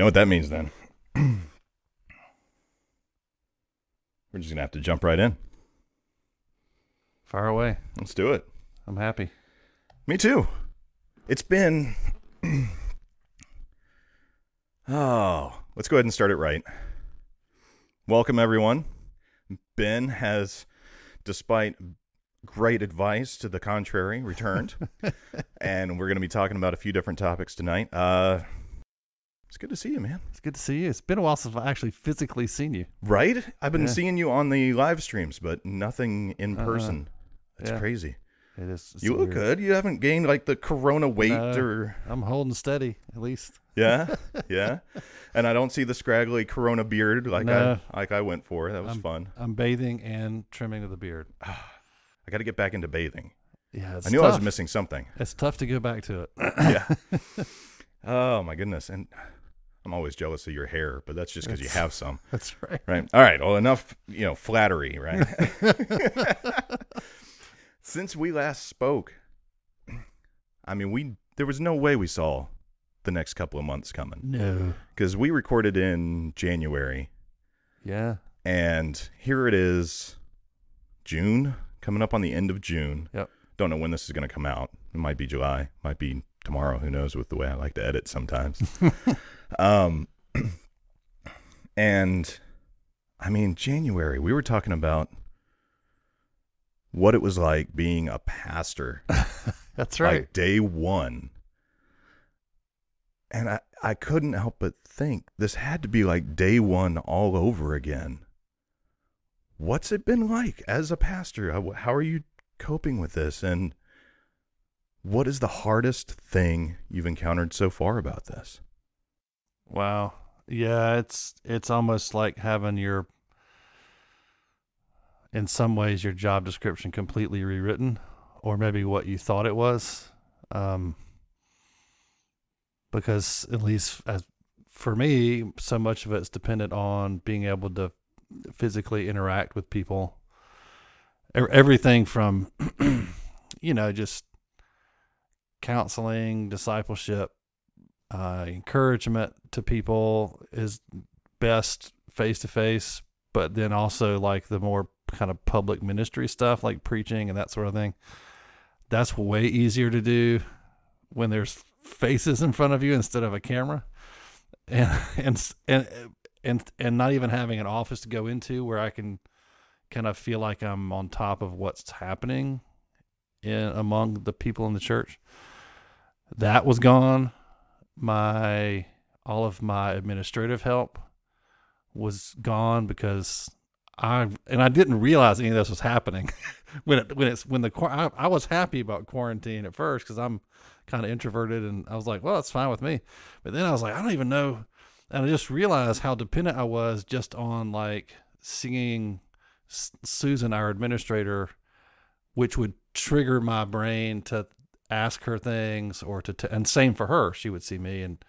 know what that means then. We're just gonna have to jump right in. Far away. Let's do it. I'm happy. Me too. It's been. oh, let's go ahead and start it right. Welcome, everyone. Ben has, despite great advice to the contrary, returned. and we're going to be talking about a few different topics tonight. Uh, it's good to see you, man. It's good to see you. It's been a while since I've actually physically seen you. Right? I've been Yeah. seeing you on the live streams, but nothing in Uh-uh. person. It's Yeah. crazy. It is. You look weird. good. You haven't gained like the corona weight No. or I'm holding steady, at least. Yeah, yeah. And I don't see the scraggly Corona beard like No. I like I went for. That was I'm- fun. I'm bathing and trimming of the beard. I got to get back into bathing. Yeah, I knew tough. I was missing something. It's tough to go back to it. yeah. Oh my goodness. And I'm always jealous of your hair, but that's just because you have some, That's right. right? All right. Well, enough, you know, flattery, right? Since we last spoke, I mean, we there was no way we saw the next couple of months coming No. because we recorded in January. Yeah. And here it is, June, coming up on the end of June. Yep. Don't know when this is going to come out. It might be July, might be tomorrow. Who knows with the way I like to edit sometimes. um, and I mean, January, we were talking about what it was like being a pastor That's right. like day one. And I, I couldn't help but think this had to be like day one all over again. What's it been like as a pastor? How how are you coping with this? And what is the hardest thing you've encountered so far about this? Wow. Yeah, it's it's almost like having your in some ways your job description completely rewritten or maybe what you thought it was. Um because at least as for me, so much of it's dependent on being able to physically interact with people. Everything from you know, just counseling, discipleship, uh, encouragement to people is best face to face, but then also like the more kind of public ministry stuff, like preaching and that sort of thing. That's way easier to do when there's faces in front of you instead of a camera, and and and and and not even having an office to go into where I can kind of feel like I'm on top of what's happening in among the people in the church. That was gone my all of my administrative help was gone because I and I didn't realize any of this was happening when it when it's when the I, I was happy about quarantine at first because I'm kind of introverted and I was like, well, that's fine with me. But then I was like, I don't even know, and I just realized how dependent I was just on like seeing S- Susan, our administrator, which would trigger my brain to ask her things or to, and same for her she would see me and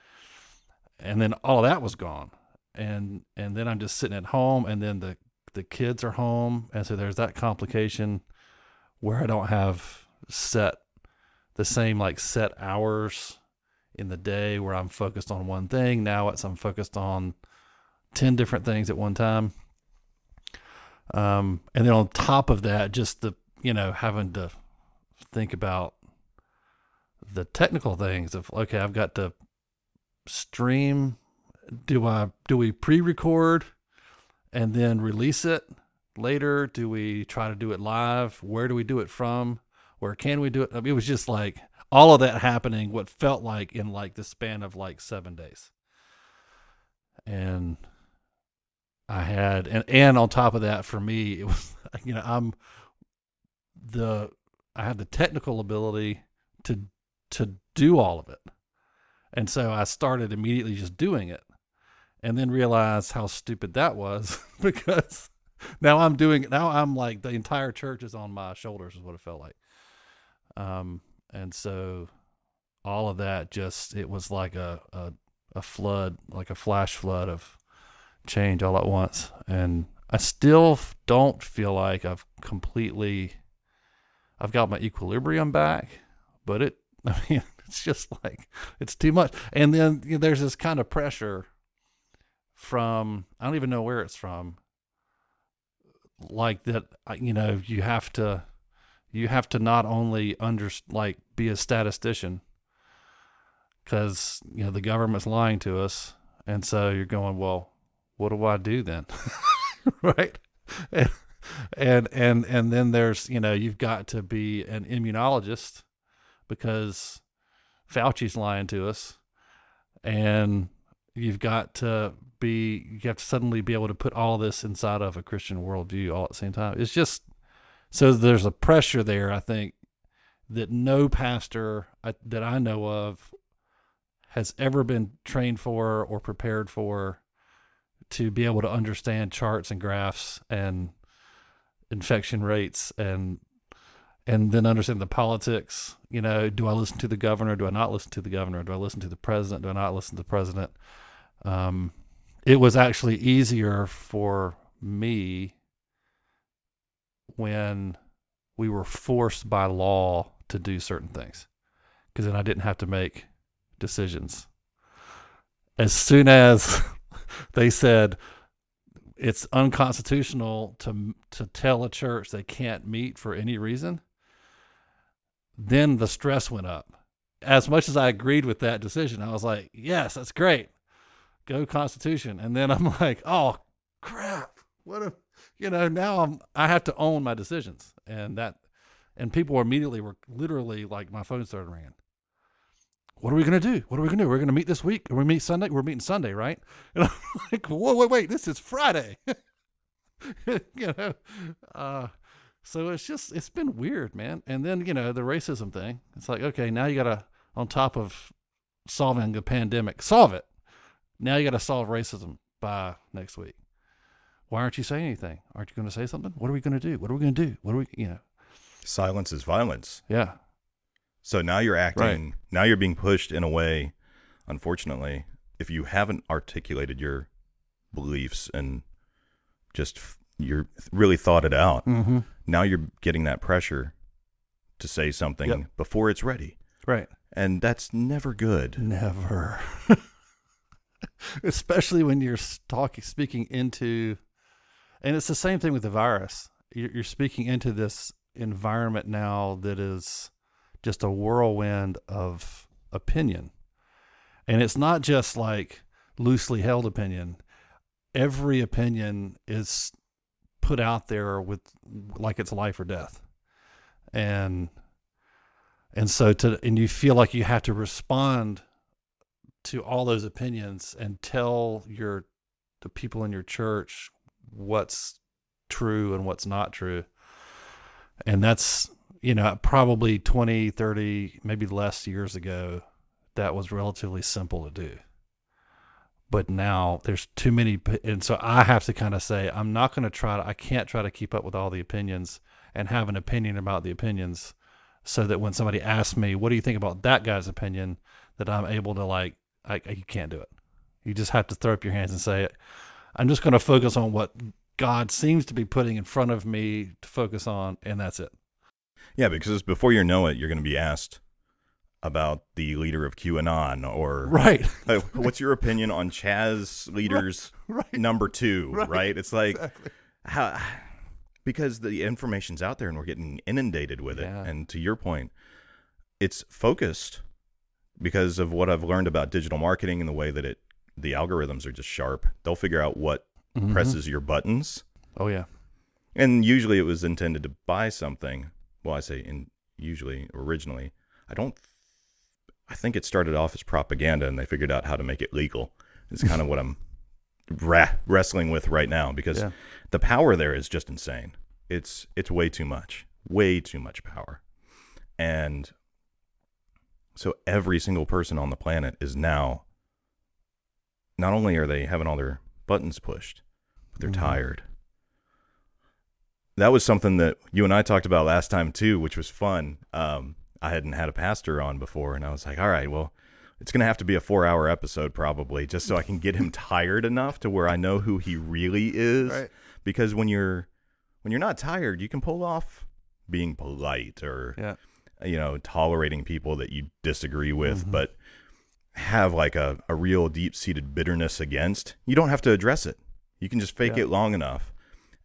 and then all that was gone. And and then i'm just sitting at home and then the the kids are home and so there's that complication where i don't have set the same like set hours in the day where i'm focused on one thing. Now it's i'm focused on 10 different things at one time. Um and then on top of that just the you know having to think about the technical things of okay i've got to stream. Do i do we pre-record and then release it later? Do we try to do it live? Where do we do it from? Where can we do it? I mean, it was just like all of that happening what felt like in like the span of like seven days. And i had and and on top of that for me it was you know i'm the i have the technical ability to to do all of it. And so I started immediately just doing it and then realized how stupid that was because now I'm doing now I'm like the entire church is on my shoulders is what it felt like. Um and so all of that just it was like a a, a flood, like a flash flood of change all at once. And I still don't feel like I've completely I've got my equilibrium back, but it I mean, it's just like it's too much. And then you know, there's this kind of pressure from I don't even know where it's from. Like that, you know, you have to you have to not only under like be a statistician because you know the government's lying to us, and so you're going, well, what do I do then, right? And, and and and then there's you know you've got to be an immunologist because Fauci's lying to us, and you've got to be you have to suddenly be able to put all this inside of a Christian worldview all at the same time. It's just so there's a pressure there. I think that no pastor I, that I know of has ever been trained for or prepared for to be able to understand charts and graphs and infection rates and and then understand the politics. You know, do I listen to the governor? Do I not listen to the governor? Do I listen to the president? Do I not listen to the president? Um, it was actually easier for me when we were forced by law to do certain things because then I didn't have to make decisions. As soon as they said it's unconstitutional to to tell a church they can't meet for any reason, then the stress went up. As much as I agreed with that decision, I was like, "Yes, that's great. Go Constitution." And then I'm like, "Oh, crap. What a you know, now I'm I have to own my decisions." And that and people immediately were literally like my phone started ringing what are we going to do? What are we going to do? We're going to meet this week. Are we meet Sunday? We're meeting Sunday, right? And I'm like, whoa, wait, wait, this is Friday. you know, uh, so it's just it's been weird, man. And then you know the racism thing. It's like, okay, now you got to on top of solving the pandemic, solve it. Now you got to solve racism by next week. Why aren't you saying anything? Aren't you going to say something? What are we going to do? What are we going to do? What are we, you know? Silence is violence. Yeah. So now you're acting, now you're being pushed in a way, unfortunately, if you haven't articulated your beliefs and just f- you're really thought it out, Mm-hmm. Now you're getting that pressure to say something Yep. before it's ready. Right. And that's never good. Never. Especially when you're talking, speaking into, and it's the same thing with the virus. You're, you're speaking into this environment now that is just a whirlwind of opinion. And it's not just like loosely held opinion. Every opinion is put out there with like it's life or death. And and so to and you feel like you have to respond to all those opinions and tell your the people in your church what's true and what's not true and that's you know probably 20 30 maybe less years ago that was relatively simple to do but now there's too many and so i have to kind of say i'm not going to try to i can't try to keep up with all the opinions and have an opinion about the opinions so that when somebody asks me what do you think about that guy's opinion? that i'm able to like I, you can't do it. You just have to throw up your hands and say it i'm just going to focus on what god seems to be putting in front of me to focus on and that's it. Yeah, because before you know it, you're going to be asked about the leader of QAnon or right Uh, what's your opinion on Chaz leaders right number two, right? Right. It's like exactly. how because the information's out there and we're getting inundated with it. And to your point, it's focused because of what I've learned about digital marketing and the way that it the algorithms are just sharp. They'll figure out what Mhm. presses your buttons. oh yeah And usually it was intended to buy something. Well, I say in usually originally. I don't I think it started off as propaganda and they figured out how to make it legal. It's kind of what I'm ra- wrestling with right now because Yeah. the power there is just insane. It's it's way too much. Way too much power. And so every single person on the planet is now not only are they having all their buttons pushed, but they're Mhm. tired. That was something that you and I talked about last time too, which was fun. Um, I hadn't had a pastor on before, and I was like, all right, well, it's going to have to be a four hour episode probably, just so I can get him tired enough to where I know who he really is. Right. Because when you're when you're not tired, you can pull off being polite or yeah you know tolerating people that you disagree with Mhm. but have like a, a real deep seated bitterness against, you don't have to address it. You can just fake Yeah. it long enough.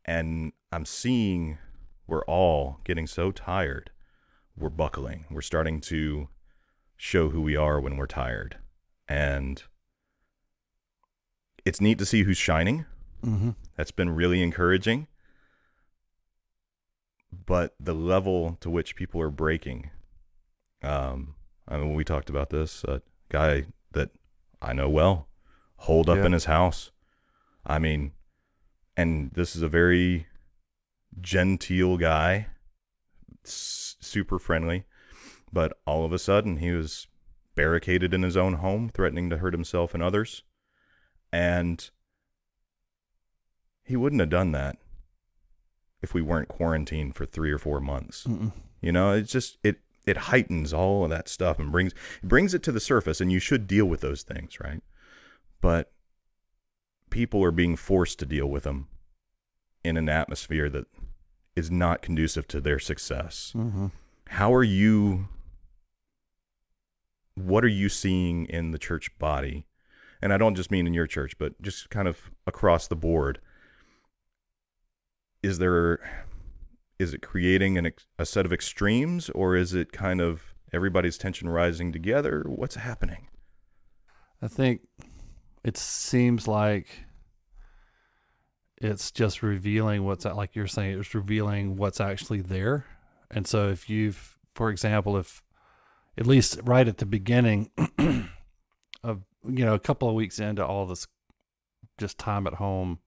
And I'm seeing we're all getting so tired. We're buckling. We're starting to show who we are when we're tired. And it's neat to see who's shining. Mm-hmm. That's been really encouraging. But the level to which people are breaking, um, I mean, we talked about this. A guy that I know well, holed up Yeah. in his house. I mean, and this is a very genteel guy, super friendly, but all of a sudden he was barricaded in his own home, threatening to hurt himself and others. And he wouldn't have done that if we weren't quarantined for three or four months. Mm-mm. You know, it's just it it heightens all of that stuff and brings brings it to the surface, and you should deal with those things, right? But people are being forced to deal with them in an atmosphere that is not conducive to their success. Mm-hmm. How are you? What are you seeing in the church body? And I don't just mean in your church, but just kind of across the board. Is there, is it creating an a set of extremes, or is it kind of everybody's tension rising together? What's happening? I think it seems like it's just revealing what's like you're saying it's revealing what's actually there. And so if you've for example if at least right at the beginning of you know a couple of weeks into all this just time at home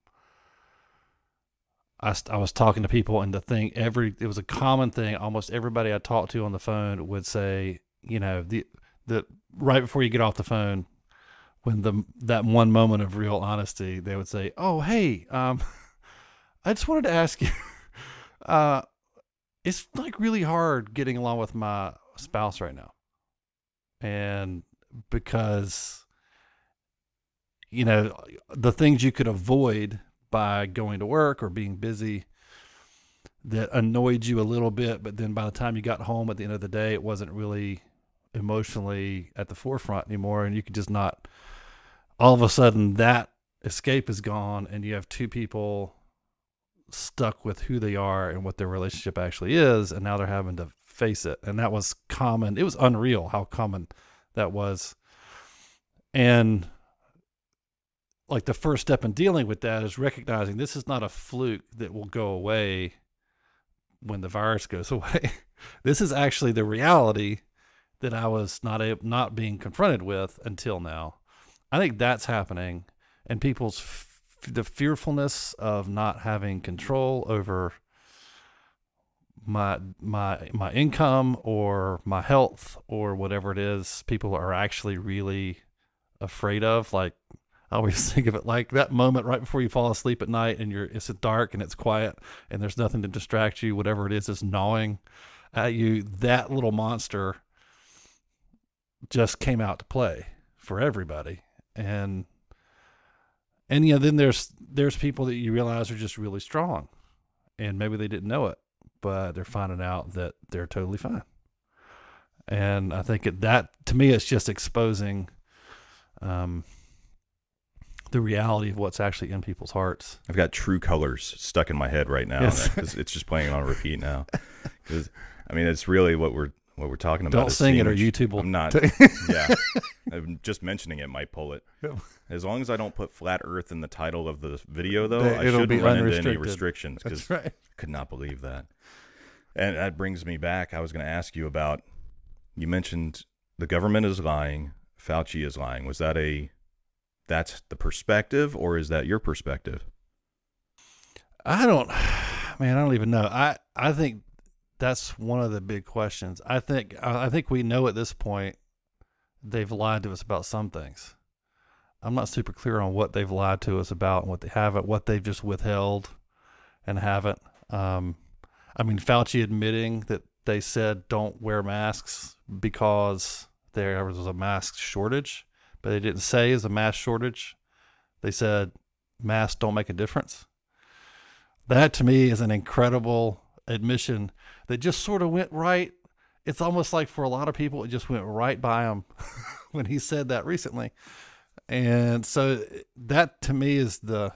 I, I was talking to people and the thing every it was a common thing almost everybody I talked to on the phone would say you know the the right before you get off the phone when the that one moment of real honesty, they would say, "Oh, hey, um, I just wanted to ask you, uh, it's like really hard getting along with my spouse right now, and because you know the things you could avoid by going to work or being busy." That annoyed you a little bit, but then by the time you got home at the end of the day, it wasn't really emotionally at the forefront anymore, and you could just not all of a sudden that escape is gone and you have two people stuck with who they are and what their relationship actually is and now they're having to face it. And that was common. It was unreal how common that was. And like the first step in dealing with that is recognizing this is not a fluke that will go away when the virus goes away. This is actually the reality that I was not a, not being confronted with until now I think that's happening, and people's f- the fearfulness of not having control over my my my income or my health or whatever it is. People are actually really afraid of. Like I always think of it like that moment right before you fall asleep at night, and you're it's dark and it's quiet, and there's nothing to distract you. Whatever it is is gnawing at you. That little monster just came out to play for everybody and and you know then there's there's people that you realize are just really strong and maybe they didn't know it but they're finding out that they're totally fine and i think it, that to me it's just exposing um the reality of what's actually in people's hearts I've got True Colors stuck in my head right now. Yes. It's, it's just playing on repeat now. 'Cause, I mean, it's really what we're what we're talking about. don't sing it or youtube will I'm not. yeah, I'm just mentioning it might pull it. As long as I don't put flat Earth in the title of the video, though, They- I it'll shouldn't be run into any unrestricted. restrictions because that's right could not believe that. And that brings me back. I was going to ask you about. You mentioned the government is lying. Fauci is lying. Was that a? That's the perspective, or is that your perspective? I don't, man, I don't even know. I I think that's one of the big questions. I think I think we know at this point they've lied to us about some things. I'm not super clear on what they've lied to us about and what they haven't, what they've just withheld and haven't. Um, I mean, Fauci admitting that they said don't wear masks because there was a mask shortage, but they didn't say is a mask shortage. They said masks don't make a difference. That to me is an incredible admission that just sort of went right it's almost like for a lot of people, it just went right by them when he said that recently. And so that to me is the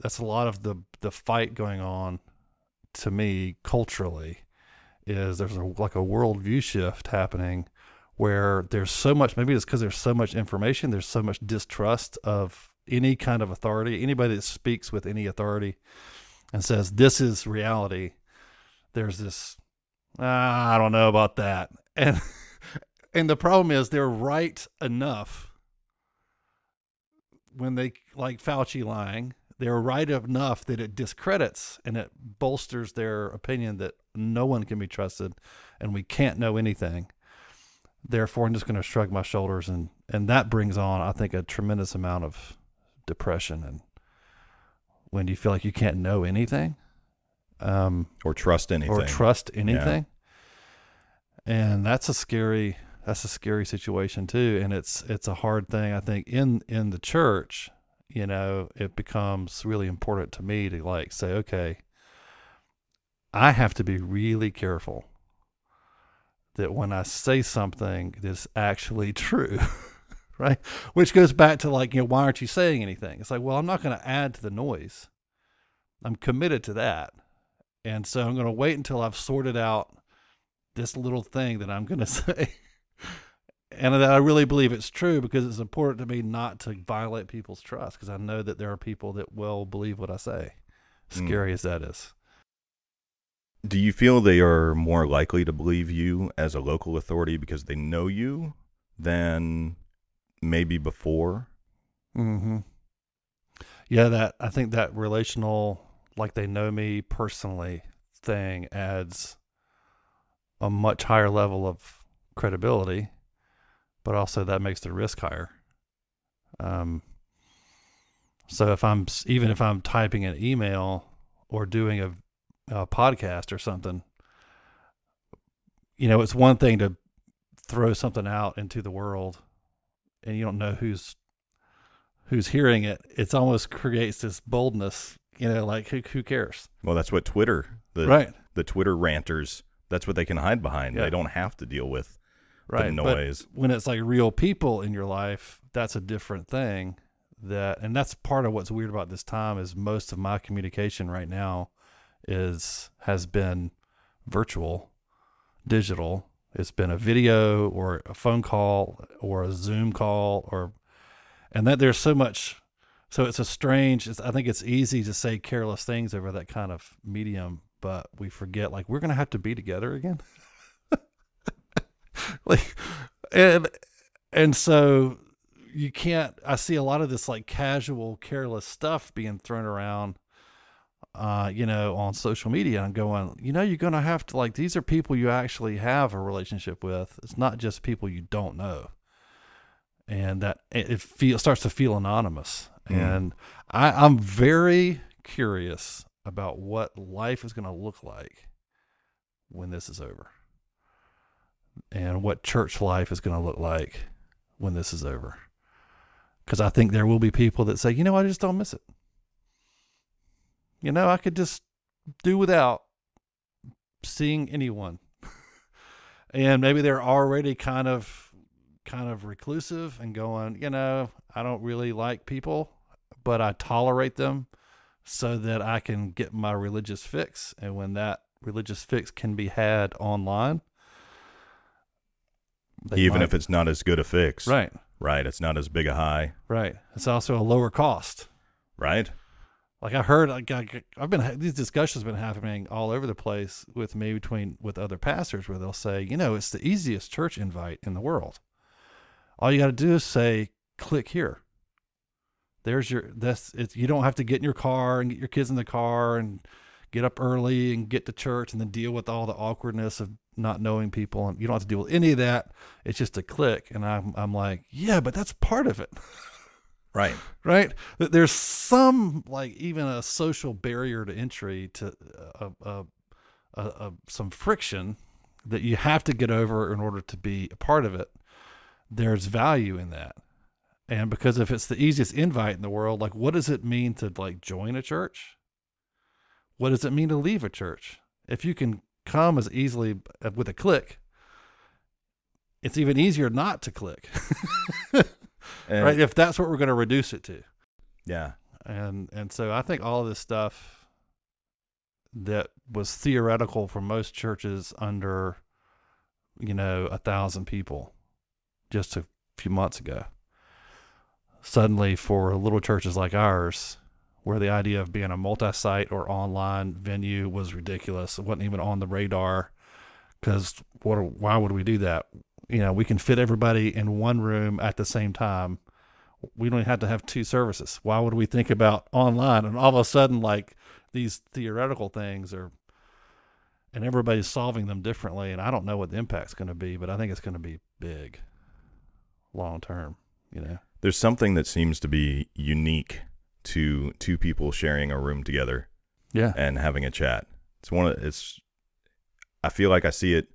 that's a lot of the the fight going on to me culturally is there's a, like a worldview shift happening where there's so much maybe it's because there's so much information there's so much distrust of any kind of authority anybody that speaks with any authority and says this is reality there's this ah, i don't know about that and and the problem is they're right enough when they like fauci lying they're right enough that it discredits and it bolsters their opinion that no one can be trusted and we can't know anything. Therefore, I'm just going to shrug my shoulders and and that brings on, I think, a tremendous amount of depression and when you feel like you can't know anything, um, or trust anything, or trust anything, yeah. and that's a scary that's a scary situation too, and it's it's a hard thing I think in in the church you know, it becomes really important to me to like say, okay, I have to be really careful that when I say something that's actually true, right? Which goes back to like, you know, why aren't you saying anything? It's like, well, I'm not going to add to the noise. I'm committed to that. And so I'm going to wait until I've sorted out this little thing that I'm going to say and I really believe it's true because it's important to me not to violate people's trust because I know that there are people that will believe what I say, hmm. scary mm. as that is. Do you feel they are more likely to believe you as a local authority because they know you than maybe before? Mm-hmm. Yeah, that I think that relational, like they know me personally thing adds a much higher level of credibility but also that makes the risk higher. Um, so if I'm even if I'm typing an email or doing a, a podcast or something, you know, it's one thing to throw something out into the world, and you don't know who's who's hearing it. It's almost creates this boldness, you know, like who who cares? Well, that's what Twitter, the right, the Twitter ranters, that's what they can hide behind. Yeah. They don't have to deal with right. the noise. But when it's like real people in your life, that's a different thing. That and that's part of what's weird about this time is most of my communication right now is has been virtual, digital. It's been a video or a phone call or a Zoom call or and that there's so much so it's a strange it's, I think it's easy to say careless things over that kind of medium, but we forget like we're going to have to be together again. like and and so you can't i see a lot of this like casual careless stuff being thrown around uh you know on social media and going you know you're gonna have to like these are people you actually have a relationship with it's not just people you don't know and that it, it feel starts to feel anonymous mm. and i i'm very curious about what life is going to look like when this is over and what church life is going to look like when this is over. Because I think there will be people that say, you know, I just don't miss it. You know, I could just do without seeing anyone. and maybe they're already kind of kind of reclusive and going, you know, I don't really like people, but I tolerate them so that I can get my religious fix. And when that religious fix can be had online, even might. if it's not as good a fix. Right. Right. It's not as big a high. Right. It's also a lower cost. Right. Like I heard, I, have been these discussions have been happening all over the place with me between with other pastors where they'll say, you know, it's the easiest church invite in the world. All you got to do is say, click here. There's your that's it's you don't have to get in your car and get your kids in the car and get up early and get to church and then deal with all the awkwardness of not knowing people and you don't have to deal with any of that. It's just a click. And I'm, I'm like, yeah, but that's part of it. Right. right. There's some like even a social barrier to entry to uh, uh, uh, uh, some friction that you have to get over in order to be a part of it. There's value in that. And because if it's the easiest invite in the world, like what does it mean to like join a church? What does it mean to leave a church? If you can come as easily uh, with a click. It's even easier not to click, And- right? If that's what we're going to reduce it to, Yeah. and and so I think all of this stuff that was theoretical for most churches under, you know, a thousand people, just a few months ago. Suddenly, for little churches like ours, where the idea of being a multi-site or online venue was ridiculous, it wasn't even on the radar. Because what? Why would we do that? You know, we can fit everybody in one room at the same time we don't have to have two services. Why would we think about online? And all of a sudden, like these theoretical things are, and everybody's solving them differently. And I don't know what the impact's going to be, but I think it's going to be big, long term. You know, There's something that seems to be unique to two people sharing a room together yeah, and having a chat. It's one of it's I feel like I see it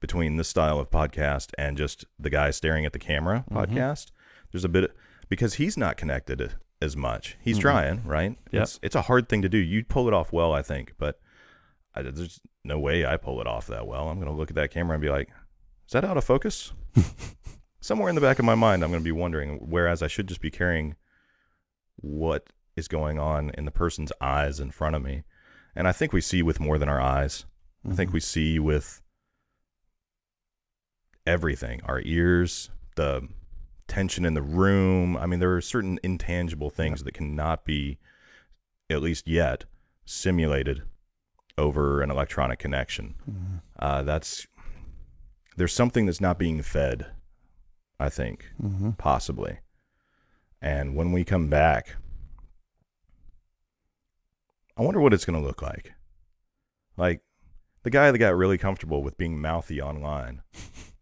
between this style of podcast and just the guy staring at the camera Mhm. podcast. There's a bit because he's not connected as much. He's Mhm. trying, right? Yep. It's it's a hard thing to do. You pull it off well, I think, but I, there's no way I pull it off that well. I'm going to look at that camera and be like, "Is that out of focus?" Somewhere in the back of my mind, I'm going to be wondering. Whereas I should just be carrying what is going on in the person's eyes in front of me. And I think we see with more than our eyes. I think Mhm. we see with everything our ears, the tension in the room. I mean, there are certain intangible things that cannot be, at least yet, simulated over an electronic connection. Mhm. Uh, that's there's something that's not being fed, I think, Mhm. possibly. And when we come back, I wonder what it's going to look like. Like the guy that got really comfortable with being mouthy online.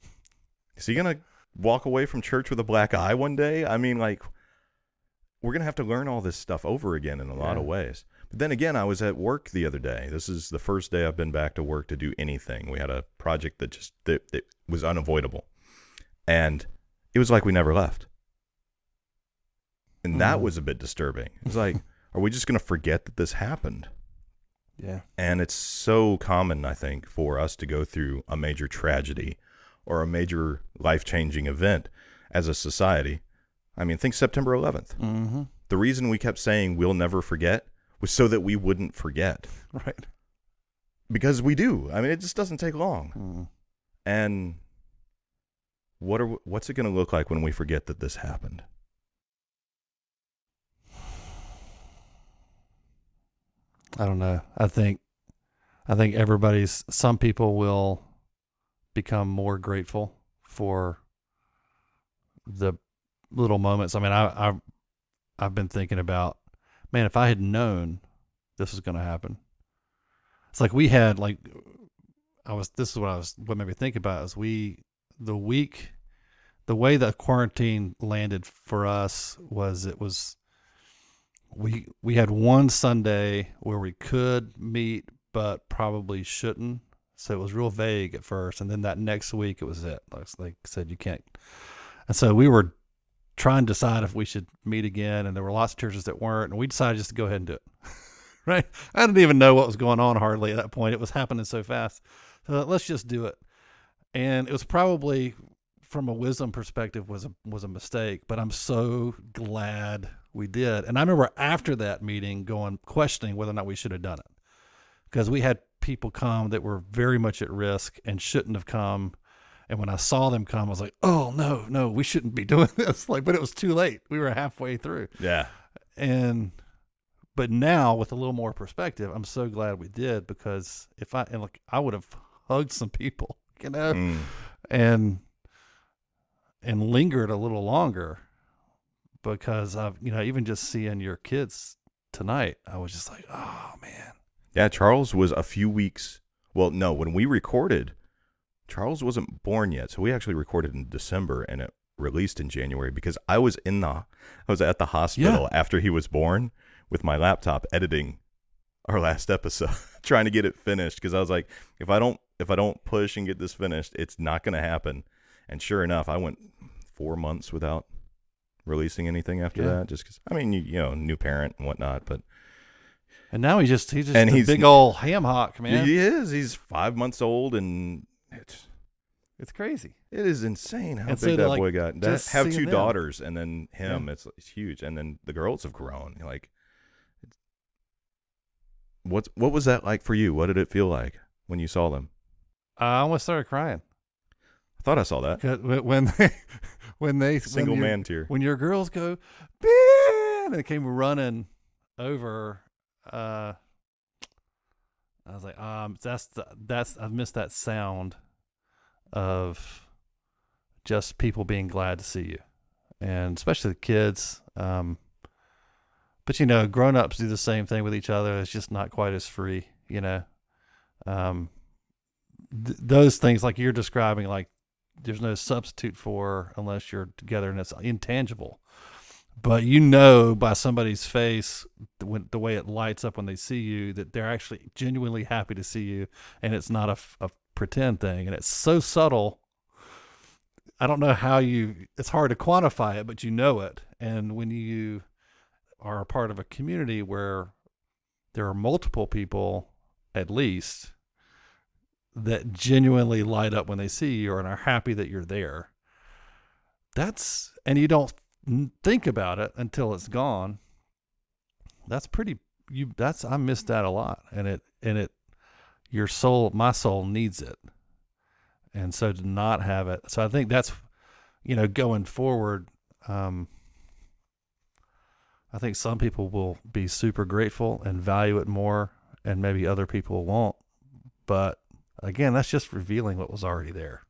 Is he going to walk away from church with a black eye one day? I mean, like, we're going to have to learn all this stuff over again in a lot of ways. But then again, I was at work the other day. This is the first day I've been back to work to do anything. We had a project that just that, that was unavoidable. And it was like we never left. And that Mhm. was a bit disturbing. It's like, are we just going to forget that this happened? Yeah. And it's so common, I think, for us to go through a major tragedy or a major life changing event as a society. I mean, think September 11th. Mm-hmm. The reason we kept saying we'll never forget was so that we wouldn't forget Right. because we do. I mean, it just doesn't take long. Mm. And what are what's it going to look like when we forget that this happened? I don't know. I think I think everybody's some people will become more grateful for the little moments. I mean, I I I've been thinking about man, if I had known this was going to happen. It's like we had like I was this is what I was what made me think about is we the week the way the quarantine landed for us was it was we we had one Sunday where we could meet but probably shouldn't. So it was real vague at first, and then that next week it was it. Like they said, you can't. And so we were trying to decide if we should meet again, and there were lots of churches that weren't, and we decided just to go ahead and do it. right? I didn't even know what was going on hardly at that point. It was happening so fast. So uh, let's just do it. And it was probably from a wisdom perspective was a was a mistake, but I'm so glad we did. And I remember after that meeting going questioning whether or not we should have done it. Because we had people come that were very much at risk and shouldn't have come. And when I saw them come, I was like, "Oh no, no, we shouldn't be doing this!" Like, but it was too late. We were halfway through, Yeah. and but now with a little more perspective, I'm so glad we did because if I and like I would have hugged some people, you know, Mm. and and lingered a little longer because I've you know even just seeing your kids tonight, I was just like, oh man, Yeah, Charles was a few weeks. Well, no, when we recorded, Charles wasn't born yet. So we actually recorded in December and it released in January because I was in the I was at the hospital after he was born with my laptop editing our last episode, trying to get it finished because I was like, if I don't if I don't push and get this finished, it's not going to happen. And sure enough, I went 4 months without releasing anything after Yeah. that just cuz I mean, you, you know, new parent and whatnot, but And now he's just he's just And a he's- big old ham hock, man. He is. He's five months old, and it's It's crazy. it is insane how And big so that like, boy got. That, have two them. daughters, and then him. It's, it's huge, and then the girls have grown. Like, it's, what's what was that like for you? What did it feel like when you saw them? I almost started crying I thought I saw that when they when they single when your- man tear. when your girls go Ben and they came running over uh I was like um that's the, that's I've missed that sound of just people being glad to see you. And especially the kids um but you know grown-ups do the same thing with each other. It's just not quite as free you know? Um th- those things like you're describing like there's no substitute for unless you're together and it's intangible but you know by somebody's face the, way it lights up when they see you that they're actually genuinely happy to see you and it's not a pretend thing and it's so subtle i don't know how you it's hard to quantify it but you know it and when you are a part of a community where there are multiple people at least that genuinely light up when they see you and are happy that you're there. That's and you don't think about it until it's gone. That's pretty you that's I miss that a lot and it and it your soul my soul needs it. And so to not have it. So I think that's you know going forward um I think some people will be super grateful and value it more and maybe other people won't. But again, that's just revealing what was already there.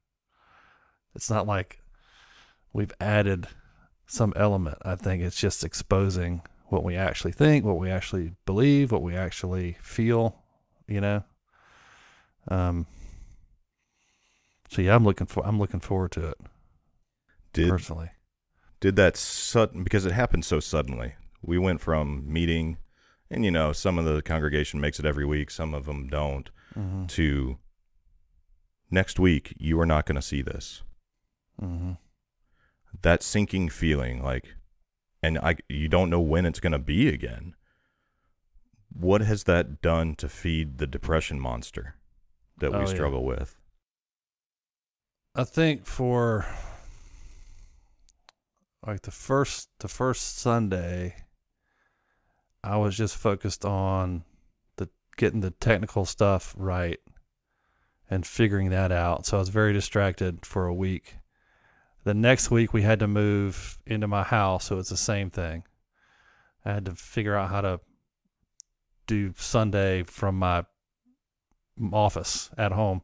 It's not like we've added some element. I think it's just exposing what we actually think, what we actually believe, what we actually feel, you know. Um so yeah, I'm looking for I'm looking forward to it Did personally. did that sudden because it happened so suddenly. We went from meeting, and you know, some of the congregation makes it every week, some of them don't. Mm-hmm. To next week, you are not going to see this. Mm-hmm. That sinking feeling, like, and I, you don't know when it's going to be again. What has that done to feed the depression monster that we Oh, yeah. struggle with? I think for like the first the first Sunday, I was just focused on the getting the technical stuff right and figuring that out. So I was very distracted for a week. The next week we had to move into my house, so it's the same thing. I had to figure out how to do Sunday from my office at home.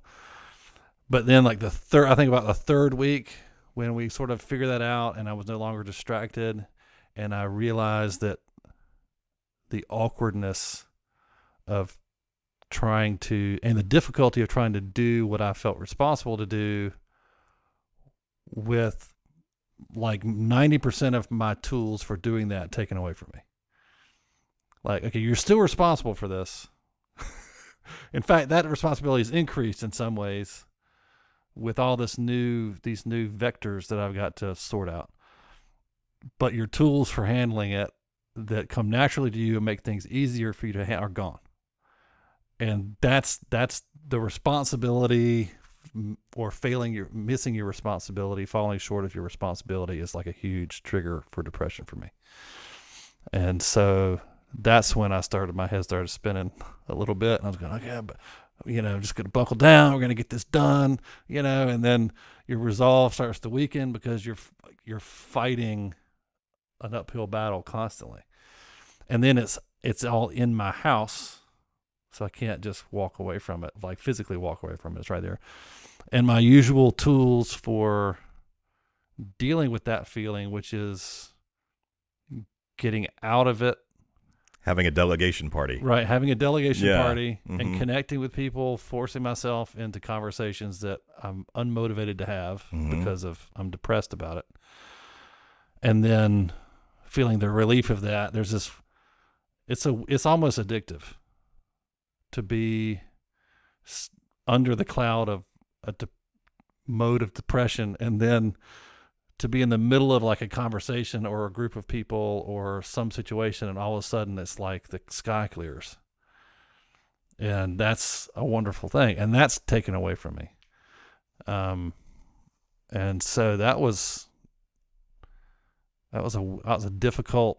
But then, like the third, I think about the third week when we sort of figured that out, and I was no longer distracted, and I realized that the awkwardness of trying to, and the difficulty of trying to do what I felt responsible to do with like 90% of my tools for doing that taken away from me. Like, okay, you're still responsible for this. in fact, that responsibility is increased in some ways with all this new these new vectors that I've got to sort out. But your tools for handling it that come naturally to you and make things easier for you to ha- are gone. And that's that's the responsibility or failing your missing your responsibility, falling short of your responsibility is like a huge trigger for depression for me. And so that's when I started my head started spinning a little bit and I was going, okay, but you know, just gonna buckle down. We're gonna get this done, you know, and then your resolve starts to weaken because you're you're fighting an uphill battle constantly, and then it's it's all in my house, so I can't just walk away from it, like physically walk away from it. It's right there, and my usual tools for dealing with that feeling, which is getting out of it Having a delegation party. Right, having a delegation Yeah, party mhm. and connecting with people, forcing myself into conversations that I'm unmotivated to have Mhm. because of I'm depressed about it. And then feeling the relief of that, there's this it's a it's almost addictive to be under the cloud of a de- mode of depression and then to be in the middle of like a conversation or a group of people or some situation and all of a sudden it's like the sky clears and that's a wonderful thing, and that's taken away from me. Um, and so that was that was a that was a difficult.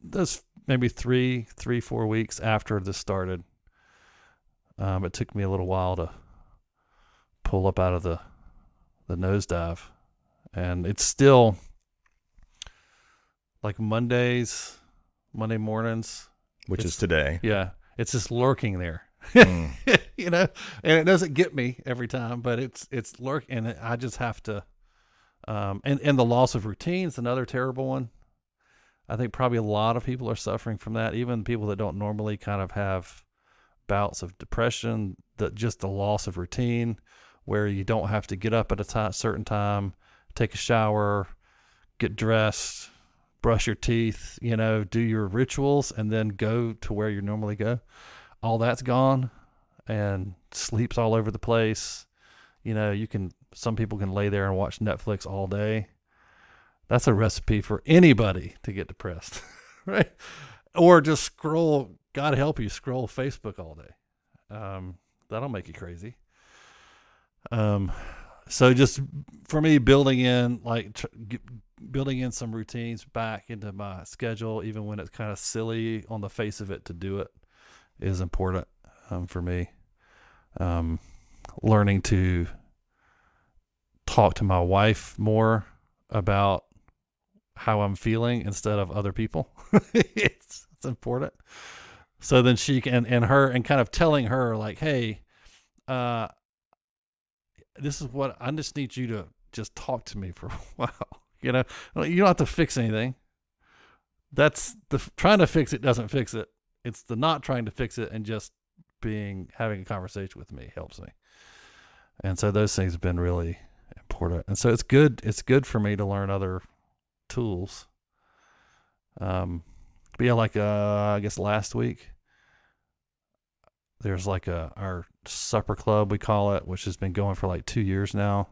This maybe three three four weeks after this started. Um, it took me a little while to pull up out of the the nosedive, and it's still like Mondays, Monday mornings. which is today. Yeah, it's just lurking there. Mm. you know, and it doesn't get me every time, but it's it's lurk, and I just have to. Um, and and the loss of routine is another terrible one. I think probably a lot of people are suffering from that. Even people that don't normally kind of have bouts of depression, that just the loss of routine, where you don't have to get up at a certain time, take a shower, get dressed, brush your teeth, you know, do your rituals, and then go to where you normally go all that's gone and sleeps all over the place. You know, you can some people can lay there and watch Netflix all day. That's a recipe for anybody to get depressed, right? Or just scroll, God help you, scroll Facebook all day. Um, that'll make you crazy. Um, so just for me, building in like tr- building in some routines back into my schedule, even when it's kind of silly on the face of it to do it, is important um, for me. Um, learning to talk to my wife more about how I'm feeling instead of other people. it's it's important. So then she can and her and kind of telling her like, hey, uh, this is what I just need you to just talk to me for a while. You know, you don't have to fix anything. That's the trying to fix it doesn't fix it. It's the not trying to fix it and just being having a conversation with me helps me. And so those things have been really important. And so it's good it's good for me to learn other tools. Um but yeah, like uh I guess last week there's like a our supper club we call it, which has been going for like two years now.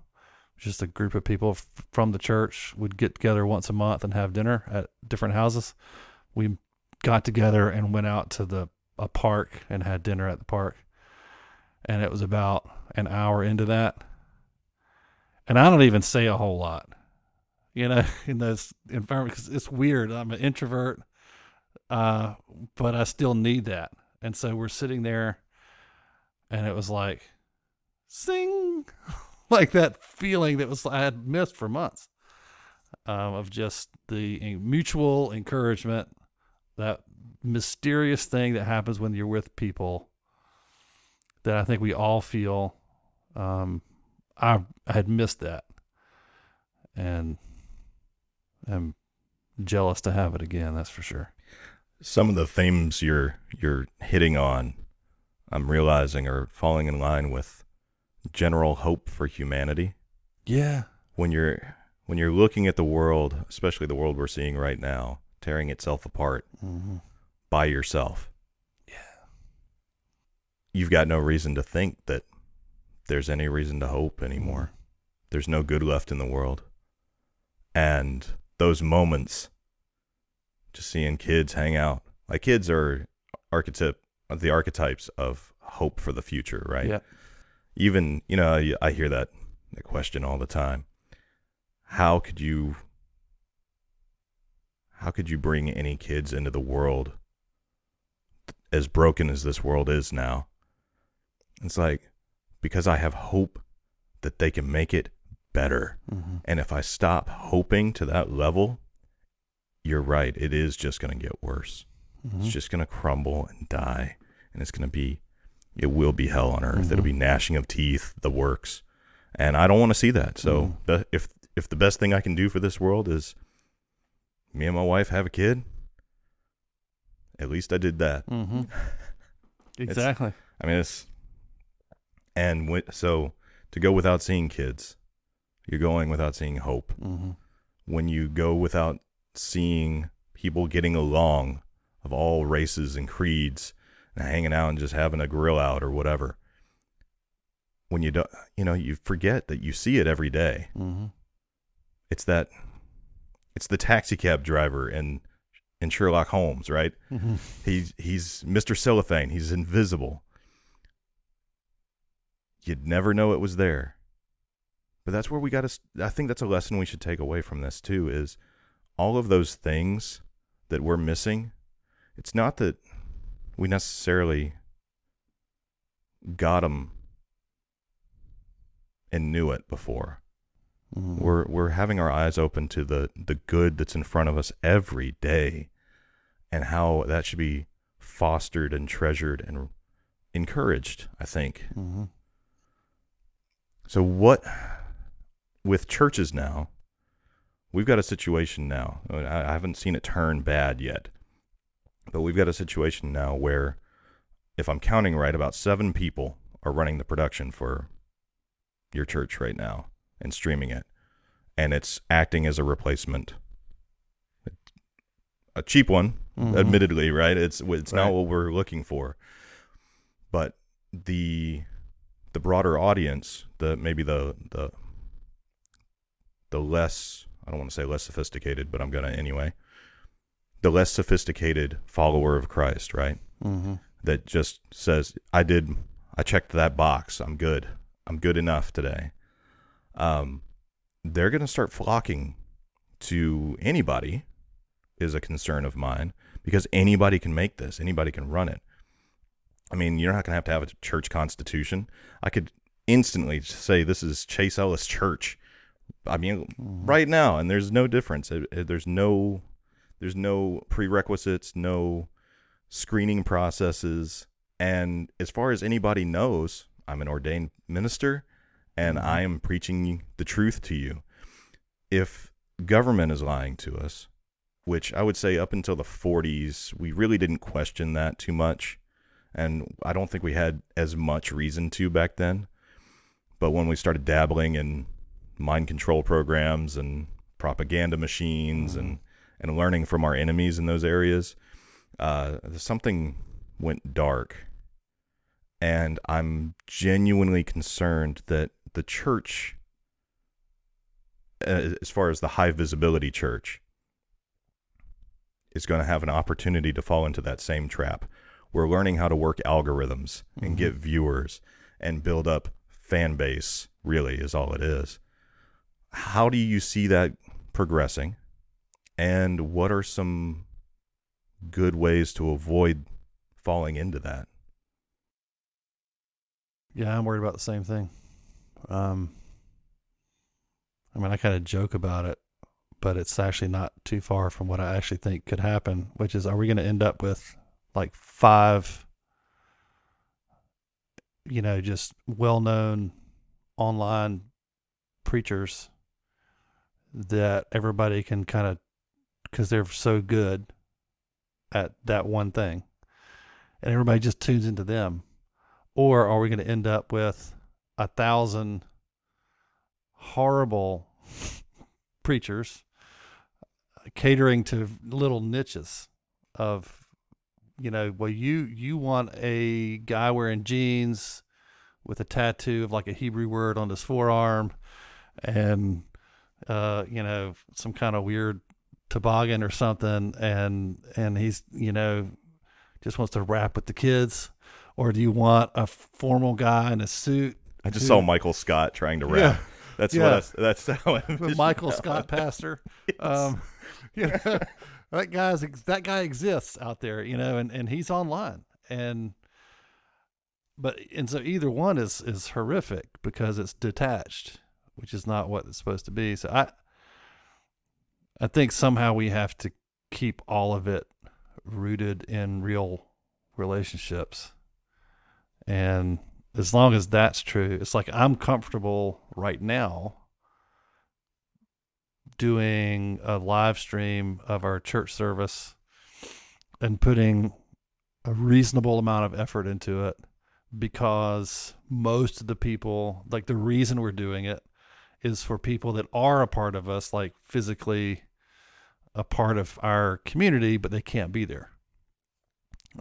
Just a group of people f- from the church would get together once a month and have dinner at different houses. We got together and went out to the a park and had dinner at the park. And it was about an hour into that. And I don't even say a whole lot, you know, in those environments. 'cause it's weird. I'm an introvert, uh, but I still need that. And so we're sitting there, and it was like, sing, like that feeling that was I had missed for months, um, of just the mutual encouragement, that mysterious thing that happens when you're with people that I think we all feel. Um, I, I had missed that, and I'm jealous to have it again. That's for sure. Some of the themes you're you're hitting on, I'm realizing are falling in line with general hope for humanity. Yeah. When you're when you're looking at the world, especially the world we're seeing right now, tearing itself apart Mm-hmm. by yourself. Yeah. You've got no reason to think that there's any reason to hope anymore. There's no good left in the world. And those moments just seeing kids hang out. Like kids are archetype the archetypes of hope for the future, right? Yeah. Even, you know, I- hear that, that question all the time. How could you how could you bring any kids into the world as broken as this world is now? It's like because I have hope that they can make it better. Mm-hmm. And if I stop hoping to that level, you're right. It is just going to get worse. Mm-hmm. It's just going to crumble and die. And it's going to be, it will be hell on earth. It'll Mhm. be gnashing of teeth, the works. And I don't want to see that. So Mhm. the, if, if the best thing I can do for this world is me and my wife have a kid, at least I did that. Mm-hmm. Exactly. I mean, it's, and when, so to go without seeing kids, you're going without seeing hope. Mm-hmm. when you go without seeing people getting along of all races and creeds and hanging out and just having a grill out or whatever when you don't you know you forget that you see it every day Mm-hmm. it's that it's the taxi cab driver and in Sherlock Holmes right Mm-hmm. he's he's Mr. Cellophane he's invisible you'd never know it was there. But that's where we got to. I think that's a lesson we should take away from this too. Is all of those things that we're missing. It's not that we necessarily got them and knew it before. Mhm. We're we're having our eyes open to the the good that's in front of us every day, and how that should be fostered and treasured and encouraged. I think. Mhm. So what with churches now? We've got a situation now. I haven't seen it turn bad yet, but we've got a situation now where, if I'm counting right, about seven people are running the production for your church right now and streaming it, and it's acting as a replacement. A cheap one, Mhm. admittedly, right? It's it's not what we're looking for, but the the broader audience, the maybe the the the less I don't want to say less sophisticated, but I'm gonna anyway. The less sophisticated follower of Christ, right? Mhm. That just says, "I did, I checked that box. I'm good. I'm good enough today." Um, they're gonna start flocking to anybody is a concern of mine because anybody can make this. Anybody can run it. I mean, you're not going to have to have a church constitution. I could instantly say this is Chase Ellis Church. I mean, mm-hmm. right now, and there's no difference. It- it- there's no, there's no prerequisites, no screening processes, and as far as anybody knows, I'm an ordained minister, and mm-hmm. I am preaching the truth to you. If government is lying to us, which I would say up until the 40s, we really didn't question that too much. And I don't think we had as much reason to back then. But when we started dabbling in mind control programs and propaganda machines and, and learning from our enemies in those areas, uh, something went dark. And I'm genuinely concerned that the church, uh, as far as the high visibility church, is going to have an opportunity to fall into that same trap. We're learning how to work algorithms and Mhm. get viewers and build up fan base, really, is all it is. How do you see that progressing? And what are some good ways to avoid falling into that? Yeah, I'm worried about the same thing. Um, I mean, I kind of joke about it, but it's actually not too far from what I actually think could happen, which is are we going to end up with like five, you know, just well known online preachers that everybody can kind of, because they're so good at that one thing, and everybody just tunes into them? Or are we going to end up with a thousand horrible preachers uh, catering to little niches of, you know, well, you you want a guy wearing jeans with a tattoo of like a Hebrew word on his forearm, and uh, you know, some kind of weird toboggan or something, and and he's you know just wants to rap with the kids or do you want a formal guy in a suit? I just Dude. saw Michael Scott trying to rap. Yeah. That's Yeah. what I, that's how I Michael. Scott pastor. Yes. Um, you know, that guy's that guy exists out there, you know, and, and he's online. And but and so either one is is horrific because it's detached, which is not what it's supposed to be. So I I think somehow we have to keep all of it rooted in real relationships. And as long as that's true, it's like I'm comfortable right now doing a live stream of our church service and putting a reasonable amount of effort into it because most of the people, like the reason we're doing it is for people that are a part of us, like physically a part of our community, but they can't be there.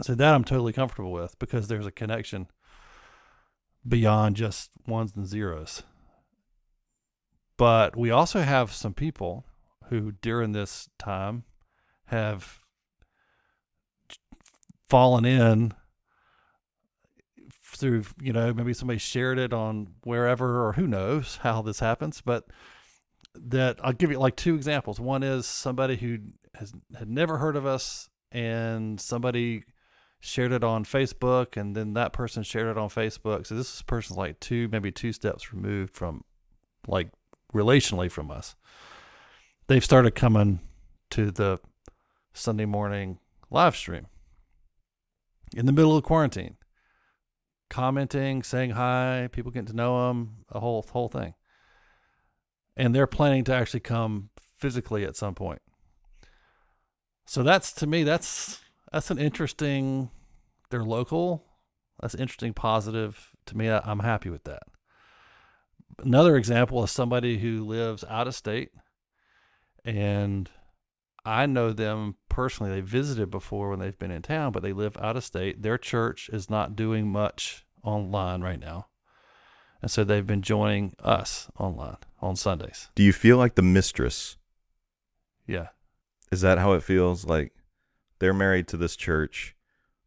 So that I'm totally comfortable with because there's a connection beyond just ones and zeros. But we also have some people who during this time have fallen in through, you know, maybe somebody shared it on wherever or who knows how this happens, but that I'll give you like two examples. One is somebody who has had never heard of us and somebody shared it on Facebook and then that person shared it on Facebook. So this person's like two, maybe two steps removed from like relationally from us. They've started coming to the Sunday morning live stream in the middle of quarantine, commenting, saying hi, people getting to know them, a whole whole thing. And they're planning to actually come physically at some point. So that's to me that's that's an interesting they're local. That's interesting positive to me. I, I'm happy with that. Another example is somebody who lives out of state and I know them personally. They visited before when they've been in town, but they live out of state. Their church is not doing much online right now. And so they've been joining us online on Sundays. Do you feel like the mistress? Yeah. Is that how it feels? Like they're married to this church,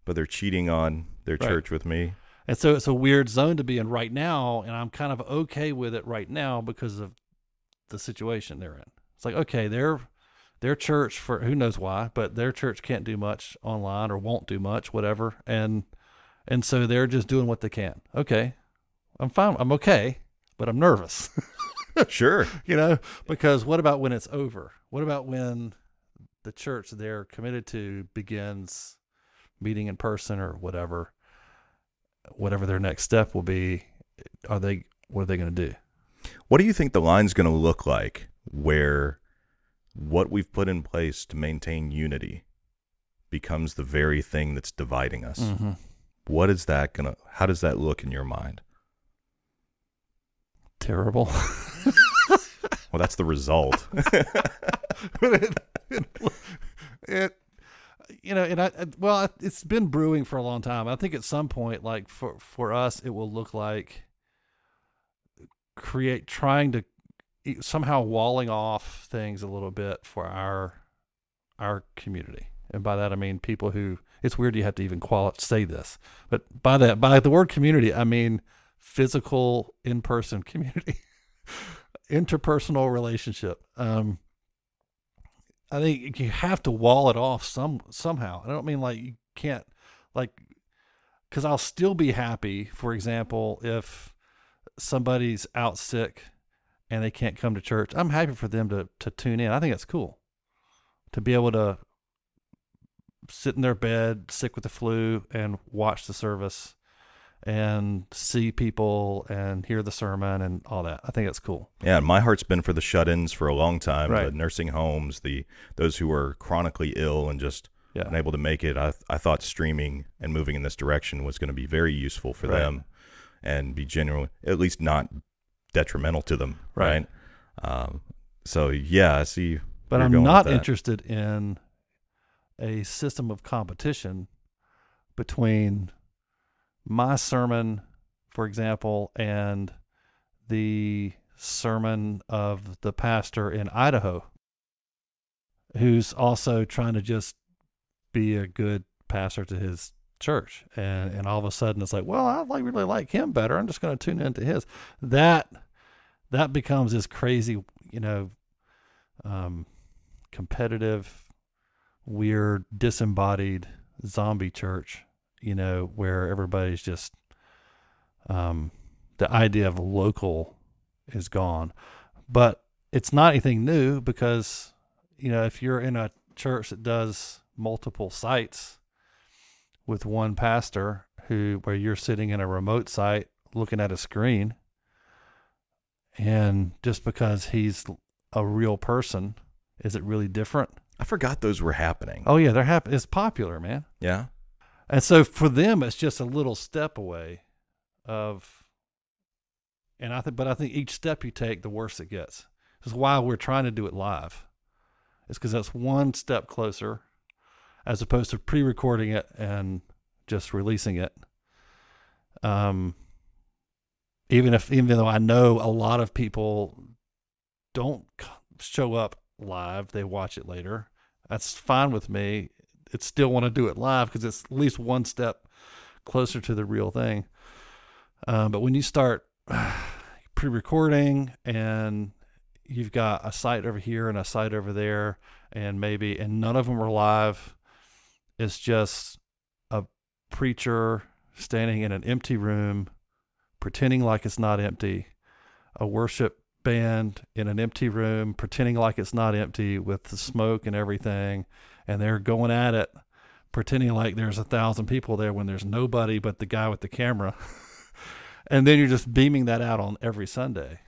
but they're cheating on their Right. church with me? And so it's a weird zone to be in right now. And I'm kind of okay with it right now because of the situation they're in. It's like, okay, their their church for who knows why, but their church can't do much online or won't do much, whatever. And and so they're just doing what they can. Okay. I'm fine. I'm okay, but I'm nervous. Sure. you know, because what about when it's over? What about when the church they're committed to begins meeting in person or whatever, whatever their next step will be? Are they what are they going to do? What do you think the line's going to look like where what we've put in place to maintain unity becomes the very thing that's dividing us? Mm-hmm. What is that going to how does that look in your mind? Terrible. Well, that's the result. it, it, you know, and I, I- well, it's been brewing for a long time. I think at some point, like for for us, it will look like create trying to somehow walling off things a little bit for our our community, and by that I mean people who. It's weird you have to even quali- say this, but by that by the word community, I mean physical in person community, interpersonal relationship. Um, I think you have to wall it off some somehow. I don't mean like you can't like because I'll still be happy, for example, if somebody's out sick and they can't come to church. I'm happy for them to to tune in. I think it's cool to be able to sit in their bed, sick with the flu, and watch the service and see people and hear the sermon and all that. I think it's cool. yeah, my heart's been for the shut-ins for a long time, Right. the nursing homes, the those who are chronically ill and just Yeah. unable to make it. I I thought streaming and moving in this direction was going to be very useful for Right. them and be genuine, at least not detrimental to them, right? Right. Um, so yeah, I see. But I'm not interested in a system of competition between my sermon, for example, and the sermon of the pastor in Idaho, who's also trying to just be a good pastor to his church. And and all of a sudden it's like, well, I like really like him better. I'm just going to tune into his. That that becomes this crazy, you know, um, competitive, weird, disembodied zombie church, you know, where everybody's just, um, the idea of local is gone. But it's not anything new because, you know, if you're in a church that does multiple sites with one pastor who, where you're sitting in a remote site looking at a screen, and just because he's a real person, is it really different? I forgot those were happening. Oh yeah, they're happy. It's popular, man. Yeah. And so for them, it's just a little step away of, and I think, but I think each step you take, the worse it gets. This is why we're trying to do it live. It's because that's one step closer, as opposed to pre-recording it and just releasing it. Um, even if, even though I know a lot of people don't show up live, they watch it later. That's fine with me it still want to do it live because it's at least one step closer to the real thing. Um, but when you start pre-recording and you've got a site over here and a site over there, and maybe and none of them are live, it's just a preacher standing in an empty room, pretending like it's not empty, a worship band in an empty room, pretending like it's not empty with the smoke and everything, and they're going at it, pretending like there's a thousand people there when there's nobody but the guy with the camera. and then you're just beaming that out on every Sunday.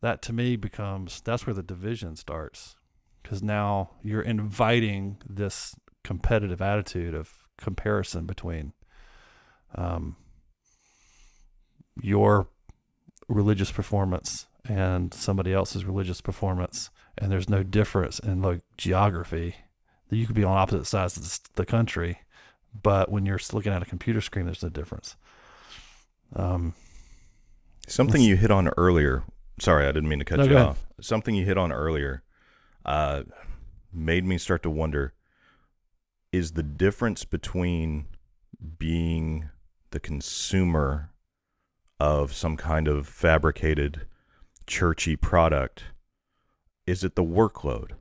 That to me becomes that's where the division starts because now you're inviting this competitive attitude of comparison between um, your religious performance and somebody else's religious performance, and there's no difference in like geography. You could be on opposite sides of the country, but when you're looking at a computer screen, there's no difference. Um, Something you hit on earlier. Sorry, I didn't mean to cut No, you off. Something you hit on earlier uh, made me start to wonder is the difference between being the consumer of some kind of fabricated churchy product is it the workload?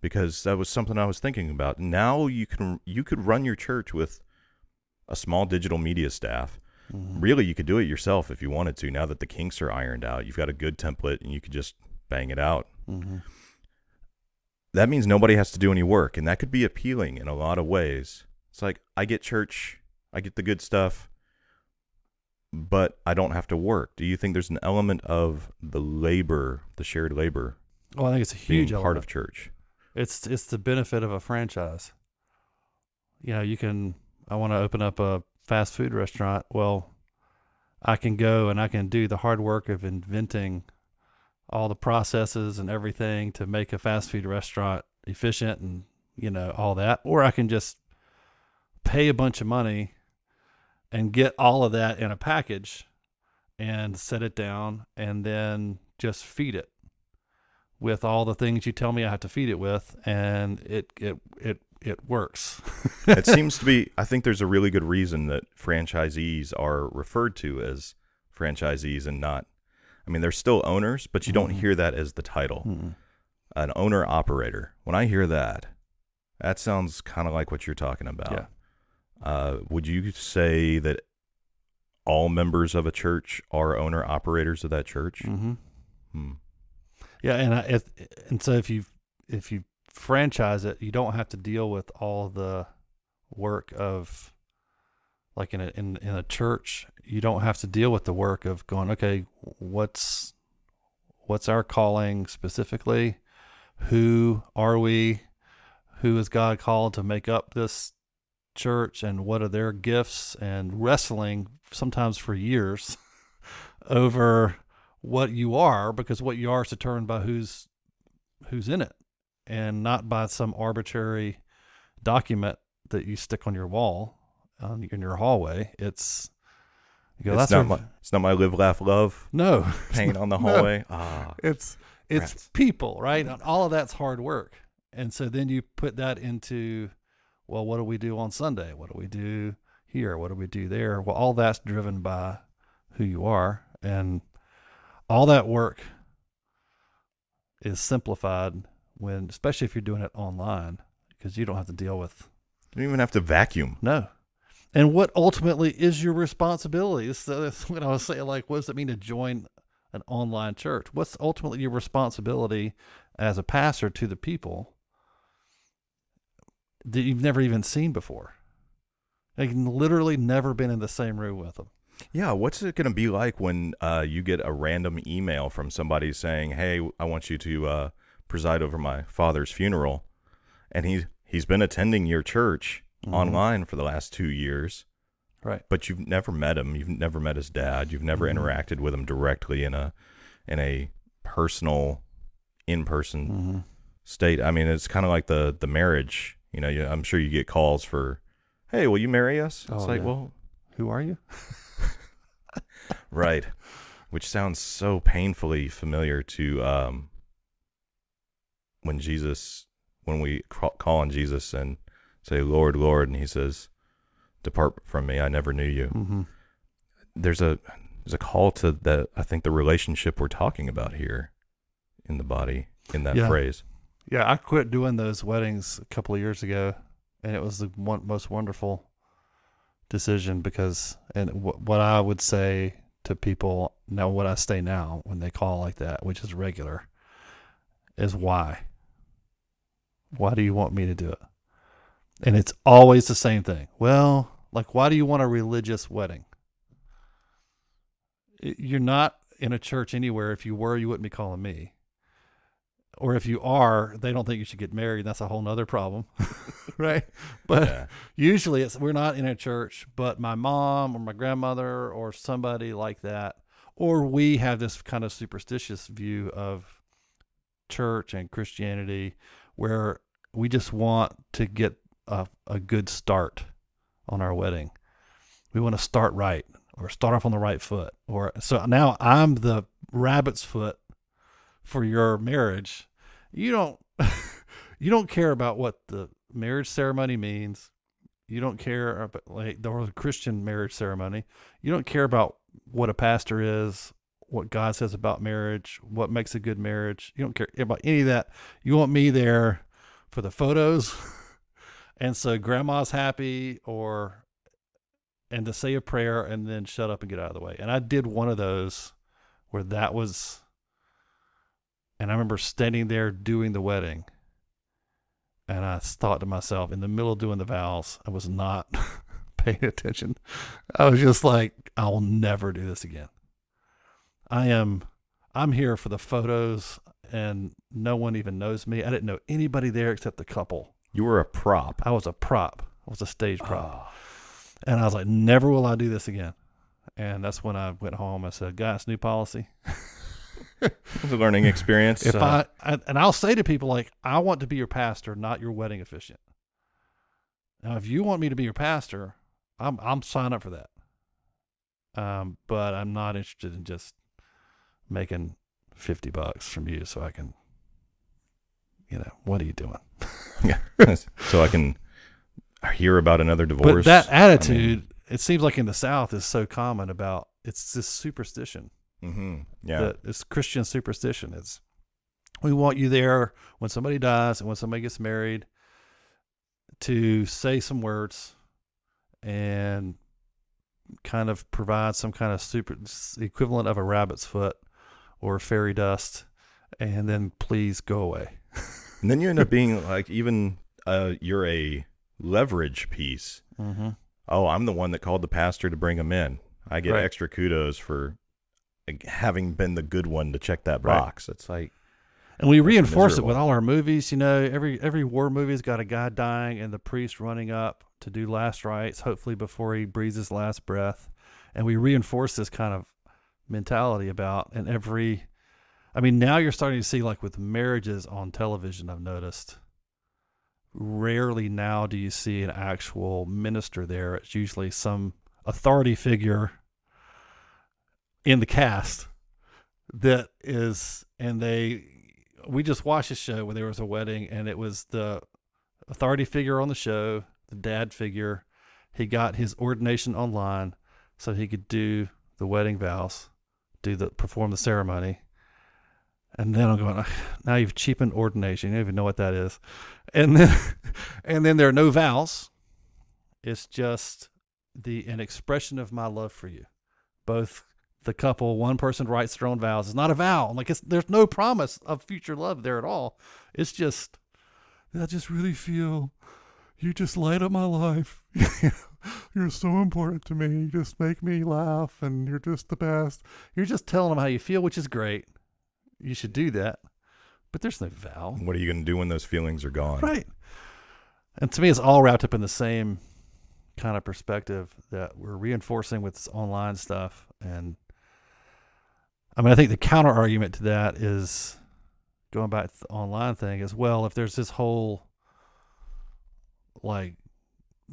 Because that was something I was thinking about. Now you can you could run your church with a small digital media staff. Really you could do it yourself if you wanted to. Now that the kinks are ironed out you've got a good template and you could just bang it out. Mhm. that means nobody has to do any work and that could be appealing in a lot of ways. It's like i get church i get the good stuff but i don't have to work do you think there's an element of the labor the shared labor Well, I think it's a huge part element. of church It's it's the benefit of a franchise. You know, you can I want to open up a fast food restaurant. Well, I can go and I can do the hard work of inventing all the processes and everything to make a fast food restaurant efficient and you know all that or I can just pay a bunch of money and get all of that in a package and set it down and then just feed it with all the things you tell me I have to feed it with, and it it it it works. it seems to be i think there's a really good reason that franchisees are referred to as franchisees and not i mean they're still owners but you don't Mhm. hear that as the title Mm-mm. an owner operator when i hear that that sounds kind of like what you're talking about Yeah. Uh, would you say that all members of a church are owner operators of that church Mm-hmm. hmm. Yeah, and I, if, and so if you if you franchise it, you don't have to deal with all the work of like in a in in a church. You don't have to deal with the work of going. Okay, what's what's our calling specifically? Who are we? Who is God called to make up this church? And what are their gifts? And wrestling sometimes for years over what you are because what you are is determined by who's who's in it and not by some arbitrary document that you stick on your wall um, in your hallway it's you go, it's, that's not my, it's not my live laugh love no paint on the No. hallway ah it's it's Rats. people right and all of that's hard work and so then you put that into well what do we do on sunday? What do we do here? What do we do there? Well all that's driven by who you are. And all that work is simplified when especially if you're doing it online because you don't have to deal with you don't even have to vacuum. No. And what ultimately is your responsibility? So that's what i was saying like what does it mean to join an online church? What's ultimately your responsibility as a pastor to the people that you've never even seen before like literally never been in the same room with them Yeah, what's it going to be like when uh, you get a random email from somebody saying, "Hey, I want you to uh, preside over my father's funeral," and he's he's been attending your church Mhm. online for the last two years, right but you've never met him. You've never met his dad. You've never Mhm. interacted with him directly in a in a personal, in person mm-hmm. state. I mean, it's kind of like the the marriage. You know, you, I'm sure you get calls for, "Hey, will you marry us?" It's Oh, like, yeah. well, who are you Right. Which sounds so painfully familiar to um, when Jesus, when we ca- call on Jesus and say, Lord, Lord, and he says, Depart from me, I never knew you. mm-hmm. there's a there's a call to the I think the relationship we're talking about here in the body in that Yeah. phrase. Yeah, I quit doing those weddings a couple of years ago, and it was the one, most wonderful decision because, and w- what I would say to people now, what I say now when they call like that, which is regular, is why. Why do you want me to do it? And it's always the same thing. Well, like, why do you want a religious wedding? You're not in a church anywhere. If you were, you wouldn't be calling me or if you are, they don't think you should get married. That's a whole nother problem, right? But Yeah. usually it's we're not in a church, but my mom or my grandmother or somebody like that, or we have this kind of superstitious view of church and Christianity where we just want to get a, a good start on our wedding. We want to start right or start off on the right foot. Or so now I'm the rabbit's foot for your marriage. You don't you don't care about what the marriage ceremony means. You don't care about like the Christian marriage ceremony. You don't care about what a pastor is, what God says about marriage, what makes a good marriage. You don't care about any of that. You want me there for the photos. and so grandma's happy or and to say a prayer and then shut up and get out of the way. And I did one of those where that was and I remember standing there doing the wedding. And I thought to myself, in the middle of doing the vows, I was not paying attention. I was just like, I will never do this again. I am, I'm here for the photos, and no one even knows me. I didn't know anybody there except the couple. You were a prop. I was a prop. I was a stage prop. Ah. And I was like, never will I do this again. And that's when I went home. I said, guys, new policy. It was a learning experience. If uh, I, I and I'll say to people like, I want to be your pastor, not your wedding officiant. Now, if you want me to be your pastor, I'm I'm signing up for that. Um, but I'm not interested in just making fifty bucks from you so I can, you know, what are you doing? yeah, so I can hear about another divorce. But that I mean- attitude, it seems like in the South, is so common about it's this superstition. Mhm. Yeah. that it's Christian superstition. It's we want you there when somebody dies and when somebody gets married to say some words and kind of provide some kind of super equivalent of a rabbit's foot or fairy dust and then please go away. and then you end up being like even uh, you're a leverage piece. Mm-hmm. Oh, I'm the one that called the pastor to bring him in. I get Right. extra kudos for having been the good one to check that Right. box. It's like And we reinforce it with all our movies. You know, every every war movie's got a guy dying and the priest running up to do last rites, hopefully before he breathes his last breath. And we reinforce this kind of mentality about and every I mean, now you're starting to see like with marriages on television, I've noticed. Rarely now do you see an actual minister there. It's usually some authority figure in the cast that is and they we just watched a show where there was a wedding and it was the authority figure on the show the dad figure. He got his ordination online so he could do the wedding vows do the perform the ceremony. And then i'm going now you've cheapened ordination. You don't even know what that is. And then and then there are no vows. It's just the an expression of my love for you both the couple, one person writes their own vows. It's not a vow. Like it's there's no promise of future love there at all. It's just I just really feel you just light up my life. you're so important to me. You just make me laugh and you're just the best. You're just telling them how you feel, which is great. You should do that. But there's no vow. what are you going to do when those feelings are gone? Right. And to me, it's all wrapped up in the same kind of perspective that we're reinforcing with this online stuff. And I mean, I think the counter argument to that is going back to the online thing as well. If there's this whole like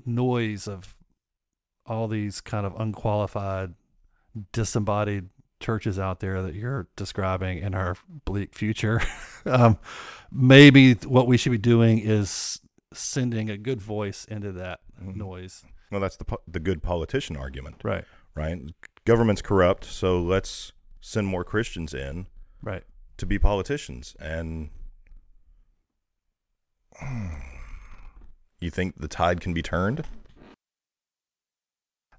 noise of all these kind of unqualified, disembodied churches out there that you're describing in our bleak future, um, maybe what we should be doing is sending a good voice into that Mhm. noise. Well, that's the po- the good politician argument, Right. right? government's corrupt, so let's send more Christians in Right. to be politicians. And you think the tide can be turned?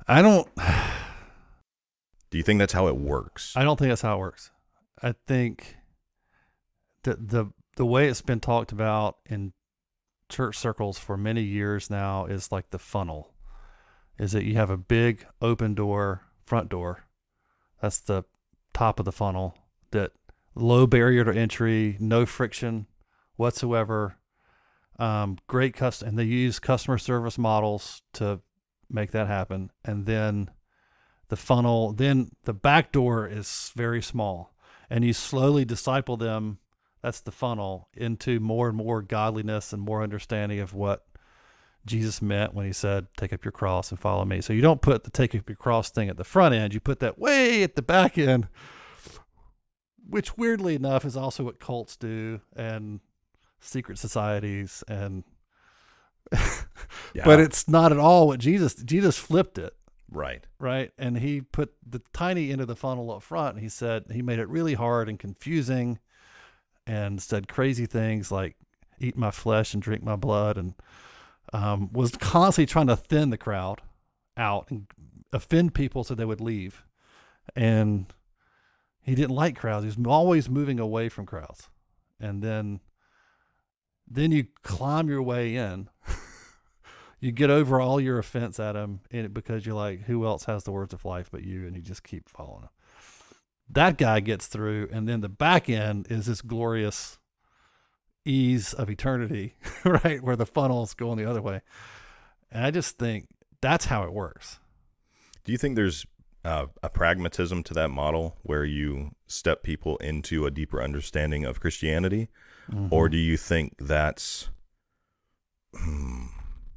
I don't. Do you think that's how it works? I don't think that's how it works. I think that the the way it's been talked about in church circles for many years now is like the funnel. Is that you have a big open door, front door. That's the top of the funnel. That low barrier to entry, no friction whatsoever. Um, great custom, and they use customer service models to make that happen. And then the funnel, then the back door is very small, and you slowly disciple them. That's the funnel into more and more godliness and more understanding of what Jesus meant when he said, Take up your cross and follow me. So you don't put the take up your cross thing at the front end, you put that way at the back end, which weirdly enough is also what cults do and secret societies and Yeah. but it's not at all what Jesus Jesus flipped it right. right? And he put the tiny end of the funnel up front. And he said he made it really hard and confusing, and said crazy things like "eat my flesh and drink my blood," and um, was constantly trying to thin the crowd out and offend people so they would leave. And he didn't like crowds. He was always moving away from crowds. And then, then you climb your way in you get over all your offense at him and because you're like, who else has the words of life but you? And you just keep following him. That guy gets through, and then the back end is this glorious ease of eternity, right? Where the funnel's going the other way. And I just think that's how it works. Do you think there's uh, a pragmatism to that model where you step people into a deeper understanding of Christianity? Or do you think that's hmm,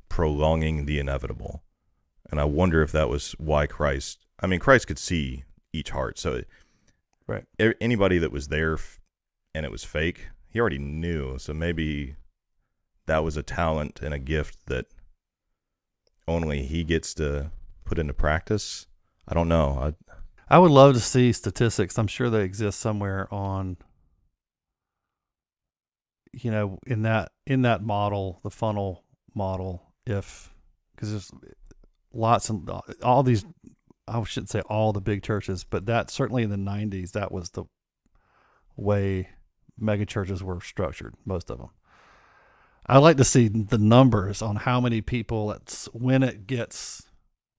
prolonging the inevitable? And I wonder if that was why Christ, I mean, Christ could see each heart. So Right. anybody that was there and it was fake, he already knew. So maybe that was a talent and a gift that only he gets to put into practice. I don't know. I, I would love to see statistics. I'm sure they exist somewhere on you know, in that in that model, the funnel model, if because there's lots and uh, all these I shouldn't say all the big churches, but that certainly in the 90s that was the way mega churches were structured, most of them. I like to see the numbers on how many people it's when it gets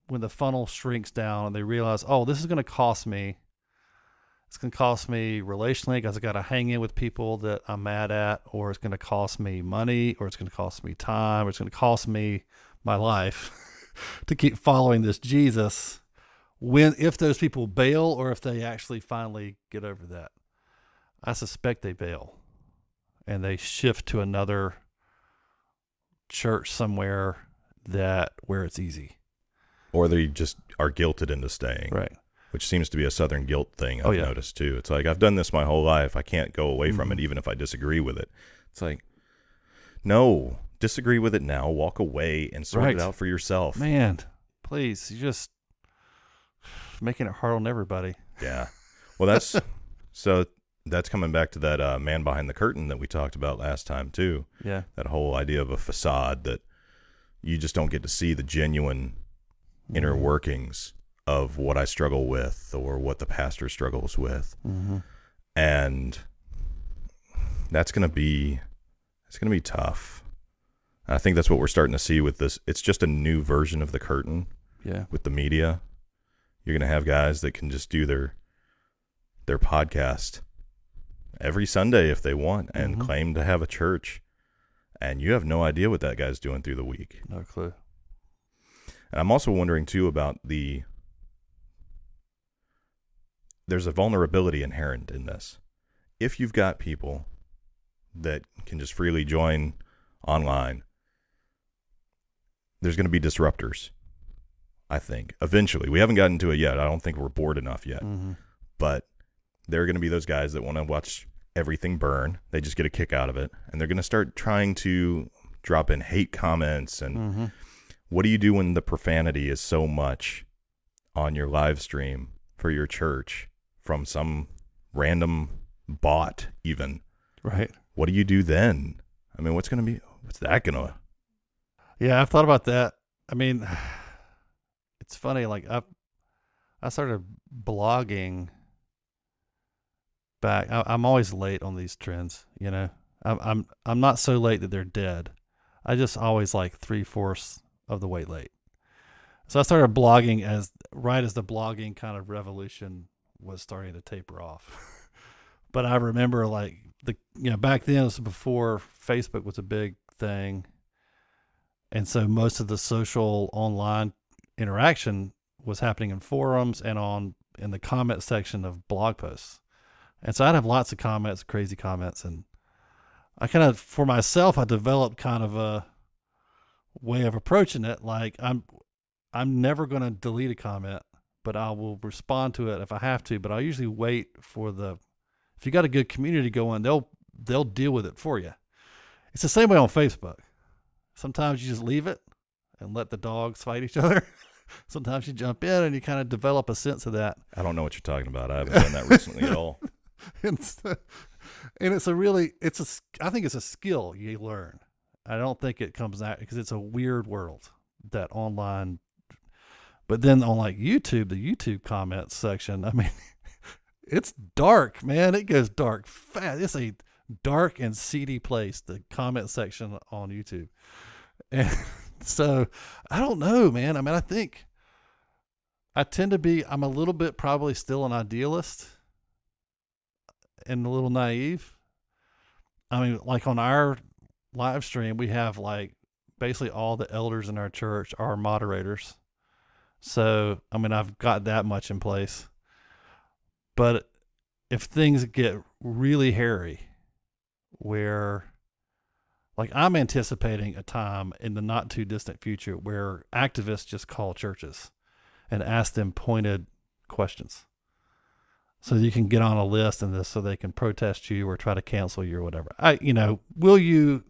when the funnel shrinks down and they realize, oh, this is going to cost me. It's going to cost me relationally because I got to hang in with people that I'm mad at, or it's going to cost me money, or it's going to cost me time, or it's going to cost me my life to keep following this Jesus. When if those people bail, or if they actually finally get over that, I suspect they bail, and they shift to another church somewhere that where it's easy. or they just are guilted into staying, Right. which seems to be a Southern guilt thing. I've Oh, yeah. noticed too. It's like I've done this my whole life. I can't go away from it, Mhm. even if I disagree with it. It's like, no, disagree with it now. Walk away and sort Right. it out for yourself. Man, please, you're just making it hard on everybody. Yeah. Well, that's so. That's coming back to that uh, man behind the curtain that we talked about last time too. Yeah. That whole idea of a facade that you just don't get to see the genuine inner Mm-hmm. workings of what I struggle with or what the pastor struggles with. Mm-hmm. and that's going to be it's going to be tough. I think that's what we're starting to see with this. It's just a new version of the curtain Yeah. with the media. You're going to have guys that can just do their their podcast every Sunday if they want and Mhm. claim to have a church. And you have no idea what that guy's doing through the week. No clue. And I'm also wondering too about the there's a vulnerability inherent in this. If you've got people that can just freely join online, there's going to be disruptors. I think eventually. We haven't gotten to it yet. I don't think we're bored enough yet. Mm-hmm. But there are going to be those guys that want to watch everything burn. They just get a kick out of it, and they're going to start trying to drop in hate comments and Mm-hmm. what do you do when the profanity is so much on your live stream for your church from some random bot even Right. what do you do then i mean what's going to be what's that going to Yeah, I've thought about that. I mean, it's funny. Like I, I started blogging back. I, I'm always late on these trends. You know, I'm I'm I'm not so late that they're dead. I just always like three fourths of the way late. So I started blogging as right as the blogging kind of revolution was starting to taper off. but I remember like the you know back then it was before Facebook was a big thing and so most of the social online interaction was happening in forums and on in the comment section of blog posts and so i'd have lots of comments crazy comments and i kind of for myself i developed kind of a way of approaching it like i'm i'm never going to delete a comment but i will respond to it if i have to but i usually wait for the if you got a good community going they'll they'll deal with it for you it's the same way on facebook Sometimes you just leave it and let the dogs fight each other. Sometimes you jump in and you kind of develop a sense of that. i don't know what you're talking about i haven't done that recently at all and, it's, a really, it's a I think it's a skill you learn. I don't think it comes out because it's a weird world that online. But then on like YouTube, the YouTube comments section, I mean, it's dark, man. It goes dark fast. It's a dark and seedy place, the comment section on YouTube. And so I don't know, man. I mean, I think I tend to be, I'm a little bit probably still an idealist and a little naive. I mean, like on our live stream, we have like basically all the elders in our church are moderators. So, I mean, I've got that much in place. But if things get really hairy, where like I'm anticipating a time in the not too distant future where activists just call churches and ask them pointed questions. So you can get on a list and this so they can protest you or try to cancel you or whatever. I you know, will you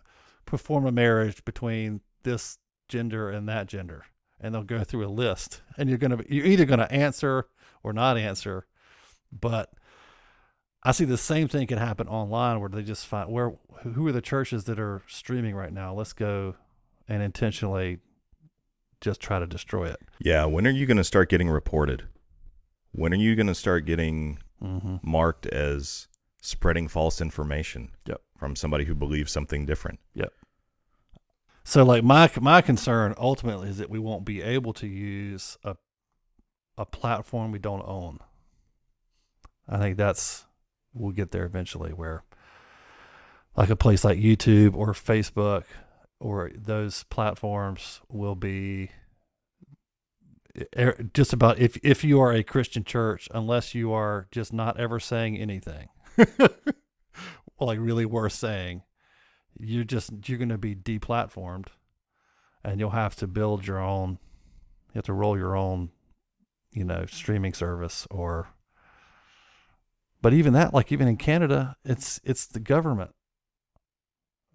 perform a marriage between this gender and that gender? And they'll go through a list and you're gonna you're either gonna answer or not answer. But I see the same thing can happen online where they just find where who are the churches that are streaming right now? Let's go and intentionally just try to destroy it. yeah when are you going to start getting reported when are you going to start getting Mm-hmm. marked as spreading false information Yep. from somebody who believes something different Yep. So like my my concern ultimately is that we won't be able to use a a platform we don't own. I think that's we'll get there eventually where like a place like YouTube or Facebook or those platforms will be Er, just about if if you are a Christian church unless you are just not ever saying anything like really worth saying you're just you're going to be deplatformed and you'll have to build your own you have to roll your own you know streaming service or but even that like even in Canada it's it's the government.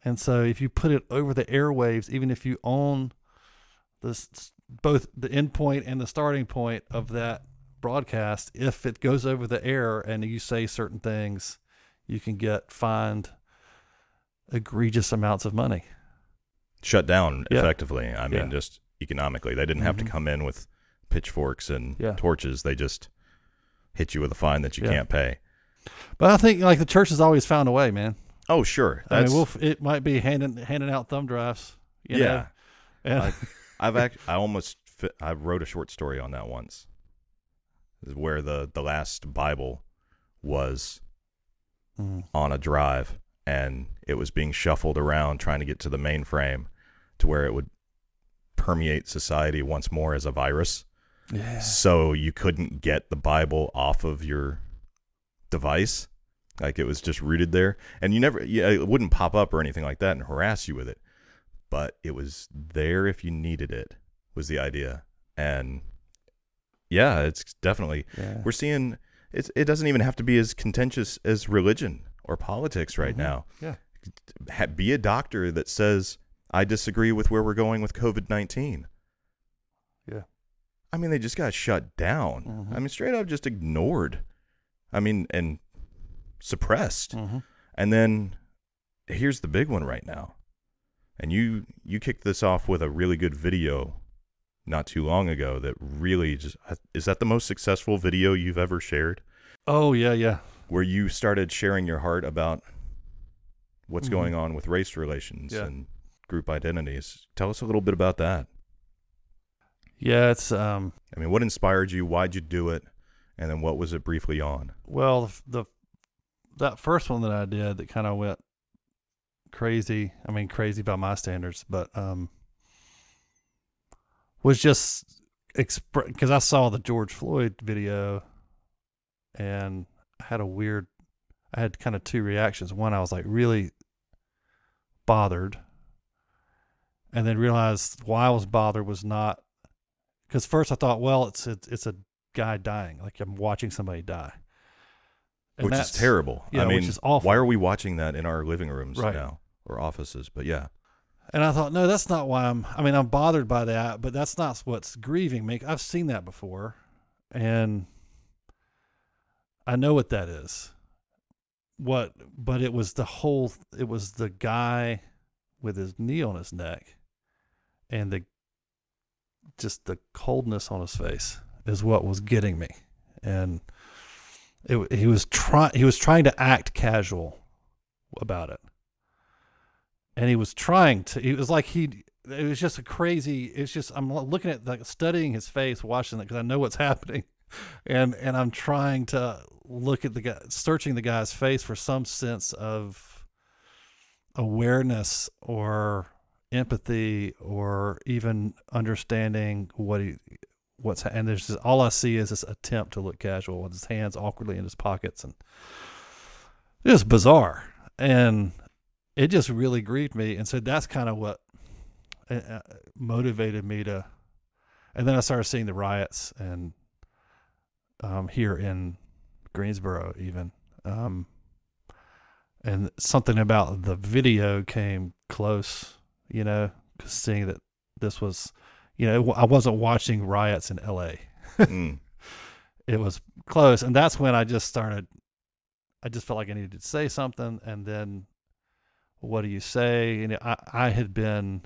And so if you put it over the airwaves even if you own this both the end point and the starting point of that broadcast if it goes over the air and you say certain things you can get fined egregious amounts of money shut down Yeah. effectively i mean Yeah. just economically they didn't have to Mhm. come in with pitchforks and Yeah. torches they just hit you with a fine that you can't pay But I think like the church has always found a way, man. oh sure I mean, we'll, it might be handing handing out thumb drives. You yeah know? And, I- I've act I almost fi- I wrote a short story on that once. Where the the last Bible was Mm. on a drive and it was being shuffled around trying to get to the mainframe to where it would permeate society once more as a virus. yeah, So you couldn't get the Bible off of your device. Like it was just rooted there. And you never yeah, it wouldn't pop up or anything like that and harass you with it. But it was there if you needed it, was the idea. And yeah, it's definitely yeah. we're seeing it's it doesn't even have to be as contentious as religion or politics right Mhm. now. Yeah. Ha- be a doctor that says I disagree with where we're going with COVID nineteen. Yeah. I mean, they just got shut down. Mhm. I mean, straight up just ignored. I mean, and suppressed. Mm-hmm. And then here's the big one right now. And you you kicked this off with a really good video not too long ago that really just is that the most successful video you've ever shared Oh yeah, yeah. where you started sharing your heart about what's Mhm. going on with race relations Yeah. and group identities. Tell us a little bit about that. Yeah, it's um I mean, what inspired you? Why'd you do it? And then what was it briefly on? well the, the that first one that I did that kind of went crazy. I mean, crazy by my standards, but um was just exp because I saw the George Floyd video and I had a weird I had kind of two reactions. One, I was like really bothered, and then realized why I was bothered was not because first I thought, well, it's it's, it's a guy dying, like I'm watching somebody die, And which is terrible. yeah, I which is awful. why are we watching that in our living rooms Right. now or offices? But yeah. And I thought, no, that's not why I'm. I mean, I'm bothered by that, but that's not what's grieving me. I've seen that before, and I know what that is. What, but it was the whole. It was the guy with his knee on his neck, and the just the coldness on his face is what was getting me, and it, he was trying. He was trying to act casual about it and he was trying to it was like he it was just a crazy it's just i'm looking at like studying his face watching it because i know what's happening. And and i'm trying to look at the guy searching the guy's face for some sense of awareness or empathy or even understanding what he what's and there's just, all i see is this attempt to look casual with his hands awkwardly in his pockets and was bizarre. And it just really grieved me and so that's kind of what uh, uh, motivated me to and then i started seeing the riots and um here in greensboro even um and something about the video came close you know 'cause seeing that this was you know i wasn't watching riots in la Mm. it was close and that's when i just started i just felt like i needed to say something and then what do you say? And i i had been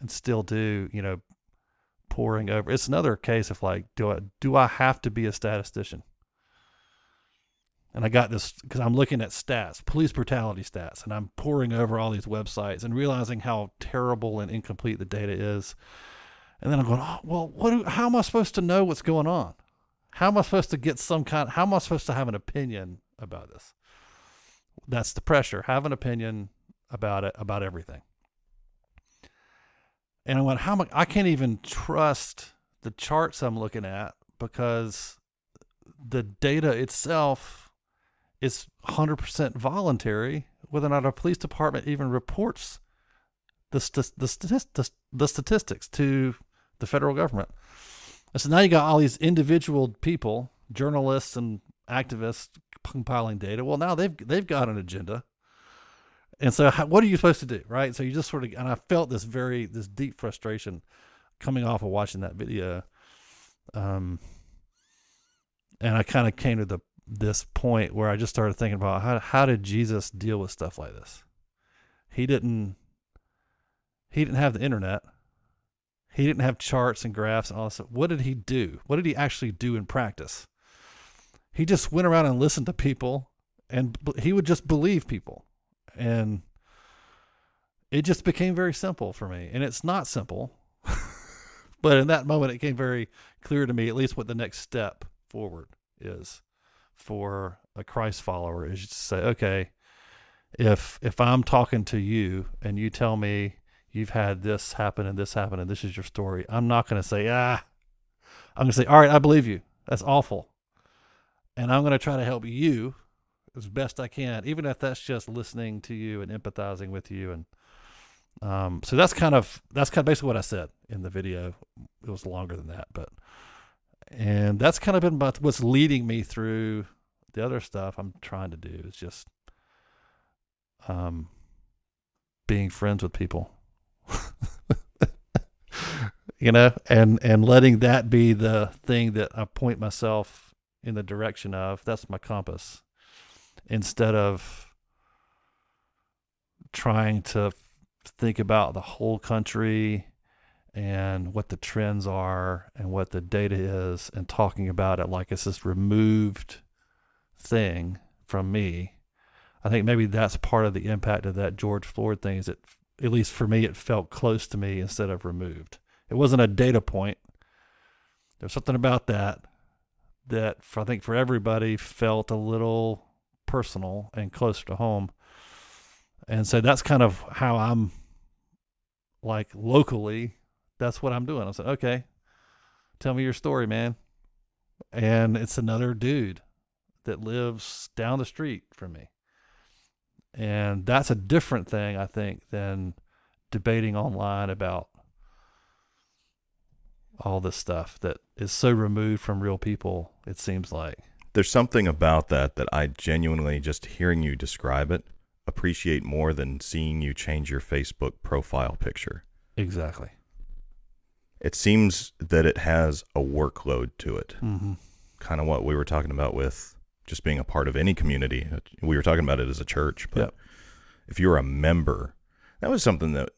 and still do you know poring over it's another case of like do i do i have to be a statistician? And i got this because i'm looking at stats police brutality stats and i'm poring over all these websites and realizing how terrible and incomplete the data is. And then i'm going oh well what do, how am i supposed to know what's going on? How am i supposed to get some kind how am i supposed to have an opinion about this that's the pressure. Have an opinion about it about everything. And i went how am I, can't even trust the charts i'm looking at because the data itself is 100% voluntary whether or not our police department even reports the, st- the, the, the statistics to the federal government. And so now you got all these individual people journalists and activists compiling data. Well, now they've they've got an agenda, and so how, what are you supposed to do, right? So you just sort of and I felt this very this deep frustration coming off of watching that video, um, and I kind of came to the this point where I just started thinking about how how did Jesus deal with stuff like this? He didn't he didn't have the internet. He didn't have charts and graphs and all this. What did he do? What did he actually do in practice? He just went around and listened to people, and he would just believe people, and it just became very simple for me. And it's not simple, but in that moment, it became very clear to me, at least what the next step forward is for a Christ follower is to say, okay, if if I'm talking to you and you tell me you've had this happen and this happen and this is your story, I'm not going to say, ah, I'm going to say, all right, I believe you. That's awful. And I'm going to try to help you as best I can, even if that's just listening to you and empathizing with you. And um, so that's kind of that's kind of basically what I said in the video. It was longer than that, but and that's kind of been what's leading me through the other stuff I'm trying to do is just um being friends with people. you know, and and letting that be the thing that I point myself in the direction of. That's my compass, instead of trying to think about the whole country and what the trends are and what the data is and talking about it like it's this removed thing from me. I think maybe that's part of the impact of that George Floyd thing is it at least for me it felt close to me instead of removed. It wasn't a data point. There's something about that that for, I think for everybody felt a little personal and closer to home. And so that's kind of how I'm like locally that's what I'm doing. I said, okay, tell me your story, man. And it's another dude that lives down the street from me. And that's a different thing, I think, than debating online about all this stuff that is so removed from real people, it seems like. There's something about that that I genuinely, just hearing you describe it, appreciate more than seeing you change your Facebook profile picture. Exactly it seems that it has a workload to it. Mm-hmm. Kind of what we were talking about with just being a part of any community. We were talking about it as a church, but yep. if you're a member, that was something that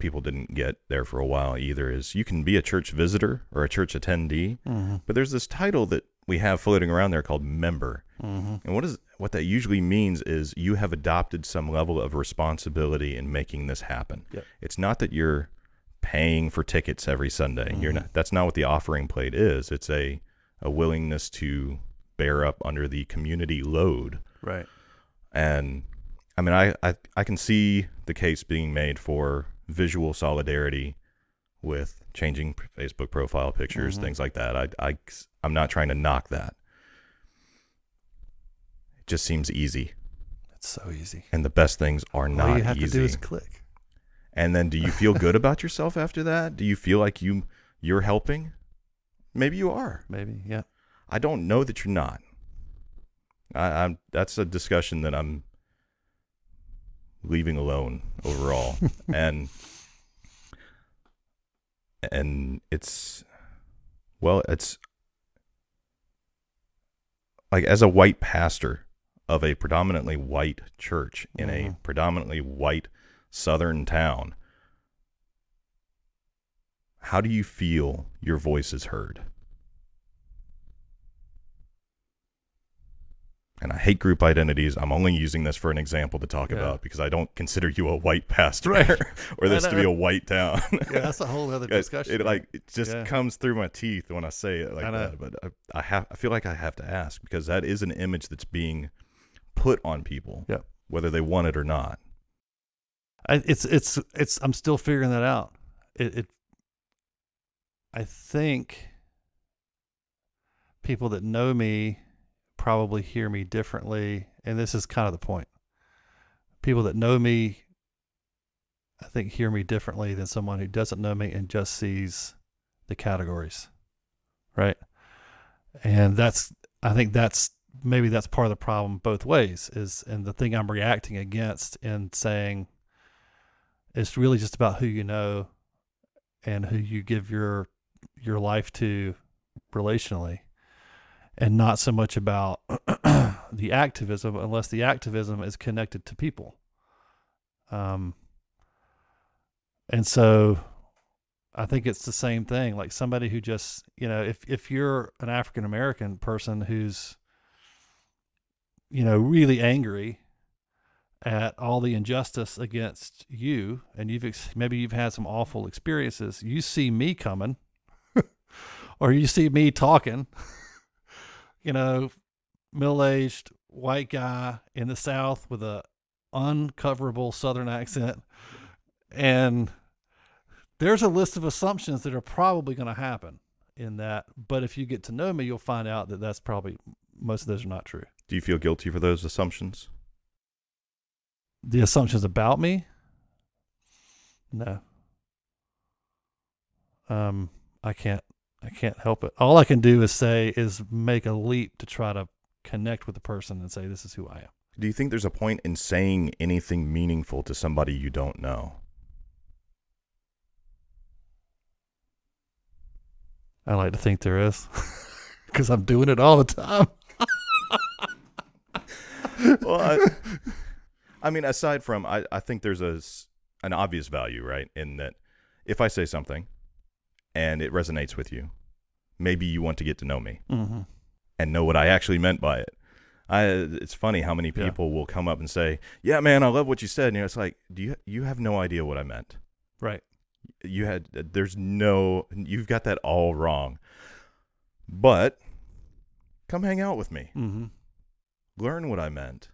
people didn't get there for a while either is you can be a church visitor or a church attendee, mm-hmm. but there's this title that we have floating around there called member. Mm-hmm. And what is what that usually means is you have adopted some level of responsibility in making this happen. Yep. It's not that you're paying for tickets every Sunday. Mm-hmm. You're not that's not what the offering plate is. It's a a willingness to bear up under the community load. Right. And I mean I, I, I can see the case being made for visual solidarity with changing Facebook profile pictures, mm-hmm. things like that. I, I I'm not trying to knock that. It just seems easy. It's so easy. And the best things are All not you have easy. to do is click. And then do you feel good about yourself after that? Do you feel like you you're helping? Maybe you are. Maybe, yeah. I don't know that you're not. I, am that's a discussion that I'm leaving alone overall. and and it's well, it's like as a white pastor of a predominantly white church in mm-hmm. a predominantly white southern town, how do you feel your voice is heard? And I hate group identities. I'm only using this for an example to talk Yeah. about because I don't consider you a white pastor Right. or this to be a white town. Yeah, that's a whole other discussion. It, like it just Yeah. comes through my teeth when I say it like I that. But I, I have I feel like I have to ask because that is an image that's being put on people, Yep. whether they want it or not. I, it's it's it's I'm still figuring that out. It, it I think people that know me probably hear me differently, and this is kind of the point. People that know me, I think, hear me differently than someone who doesn't know me and just sees the categories, right? And that's I think that's maybe that's part of the problem both ways is and the thing I'm reacting against in saying it's really just about who you know and who you give your your life to relationally and not so much about the activism unless the activism is connected to people. Um and so i think it's the same thing like somebody who just you know if if you're an african american person who's you know really angry at all the injustice against you and you've ex- maybe you've had some awful experiences you see me coming or you see me talking you know middle-aged white guy in the south with a uncoverable southern accent. And there's a list of assumptions that are probably going to happen in that but if you get to know me you'll find out that that's probably most of those are not true. Do you feel guilty for those assumptions? the assumptions about me? No. Um i can't i can't help it all i can do is say is make a leap to try to connect with the person and say this is who i am Do you think there's a point in saying anything meaningful to somebody you don't know? I like to think there is, because I'm doing it all the time. well, I, I mean, aside from, I, I think there's a an obvious value, right? In that, if I say something and it resonates with you, maybe you want to get to know me Mm-hmm. and know what I actually meant by it. I, it's funny how many Yeah. people will come up and say, "Yeah, man, I love what you said," and you know, it's like, do you you have no idea what I meant? Right. You had there's no you've got that all wrong. But come hang out with me. Mm-hmm. learn what I meant.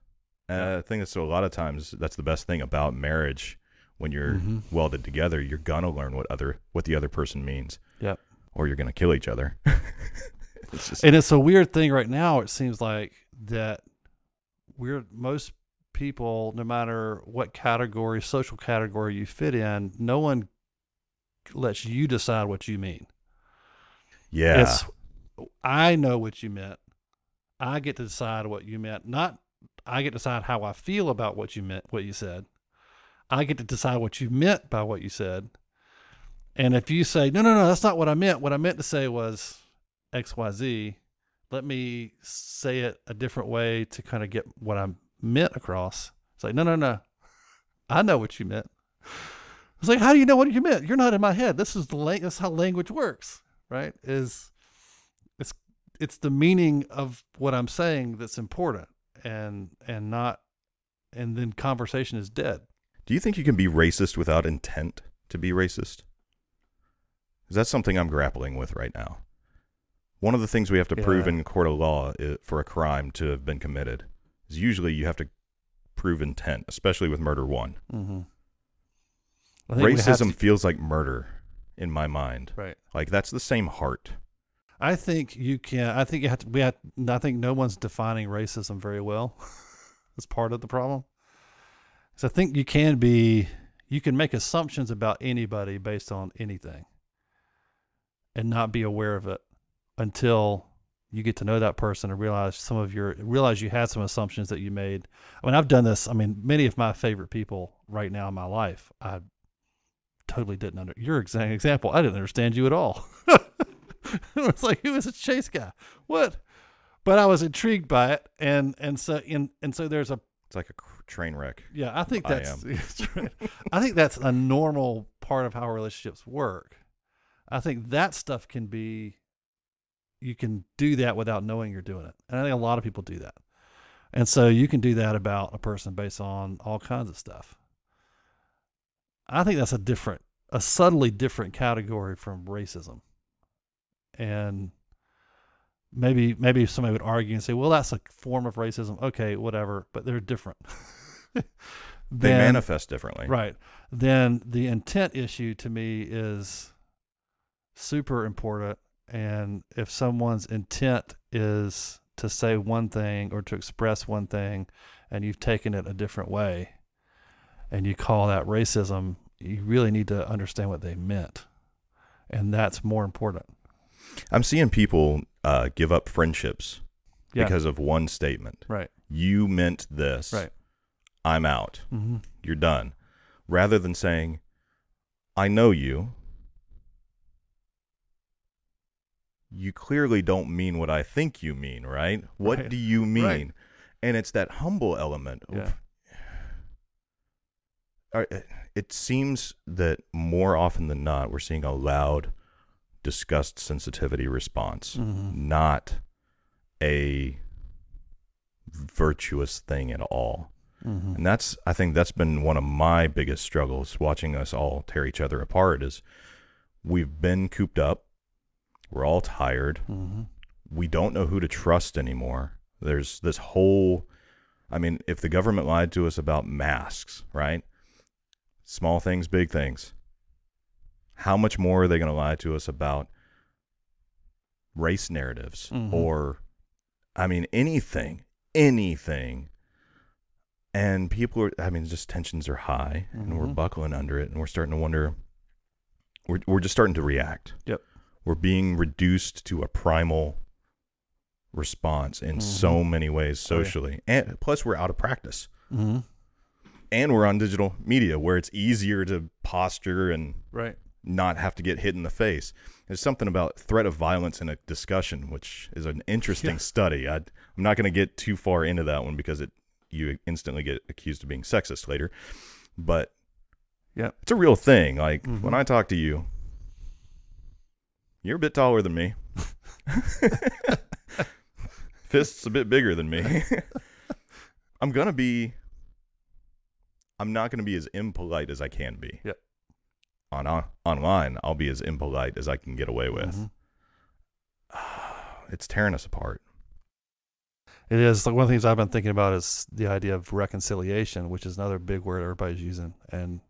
Yeah. I think that's so a lot of times that's the best thing about marriage when you're Mhm. welded together, you're gonna learn what other what the other person means. Yep. Or you're gonna kill each other. it's just And it's a weird thing right now. It seems like that we're most people, no matter what category, social category you fit in, no one lets you decide what you mean. yeah. It's I know what you meant. I get to decide what you meant. Not I get to decide how I feel about what you meant, what you said. I get to decide what you meant by what you said. And if you say, no, no, no, that's not what I meant. What I meant to say was XYZ. Let me say it a different way to kind of get what I meant across. It's like, no, no, no. I know what you meant. It's like, how do you know what you meant? You're not in my head. This is the lang- that's how language works, right? Is it's it's the meaning of what I'm saying that's important, and and not, and then conversation is dead. Do you think you can be racist without intent to be racist? 'Cause that's something I'm grappling with right now. One of the things we have to prove in court of law for a crime to have been committed is usually you have to prove intent, especially with murder one. Mm-hmm. Racism feels like murder in my mind. right? Like that's the same heart. I think you can. I think you have to. We have. I think no one's defining racism very well. That's part of the problem. So I think you can be. You can make assumptions about anybody based on anything, and not be aware of it until you get to know that person and realize some of your realize you had some assumptions that you made. I mean, I've done this. I mean, many of my favorite people right now in my life, I totally didn't under your exact example. I didn't understand you at all. it's like who is a chase guy? What? But I was intrigued by it, and and so and and so there's a It's like a train wreck. yeah. I think that's right. I think that's a normal part of how relationships work. I think that stuff can be you can do that without knowing you're doing it, and I think a lot of people do that. And so you can do that about a person based on all kinds of stuff. I think that's a different, a subtly different category from racism. And maybe maybe somebody would argue and say, well, that's a form of racism. Okay, whatever, but they're different. They Then- manifest differently. Right. Then the intent issue to me is super important. And if someone's intent is to say one thing or to express one thing and you've taken it a different way and you call that racism, you really need to understand what they meant. And that's more important. I'm seeing people uh, give up friendships Yeah. because of one statement. right. You meant this. Right. I'm out. Mm-hmm. You're done. Rather than saying, I know you. You clearly don't mean what I think you mean, right? What Right. do you mean? Right. And it's that humble element. Yeah. It seems that more often than not, we're seeing a loud, disgust sensitivity response, Mm-hmm. not a virtuous thing at all. Mm-hmm. And that's I think that's been one of my biggest struggles watching us all tear each other apart is we've been cooped up. We're all tired. Mm-hmm. We don't know who to trust anymore. There's this whole I mean, if the government lied to us about masks, right? Small things, big things. How much more are they going to lie to us about race narratives Mhm. or I mean anything, anything. And people are I mean just tensions are high and we're Mhm. buckling under it and we're starting to wonder we're we're just starting to react. Yep. We're being reduced to a primal response in so many ways Oh, yeah. socially. And plus we're out of practice. Mm-hmm. And we're on digital media where it's easier to posture and Right. not have to get hit in the face. There's something about threat of violence in a discussion, which is an interesting Yeah. study. i I'm not going to get too far into that one because it you instantly get accused of being sexist later. But yeah, it's a real thing. Like Mhm. when I talk to you, you're a bit taller than me. Fists a bit bigger than me. I'm gonna be. I'm not gonna be as impolite as I can be. Yep. On, on online, I'll be as impolite as I can get away with. Mhm. It's tearing us apart. It is like one of the things I've been thinking about is the idea of reconciliation, which is another big word everybody's using. And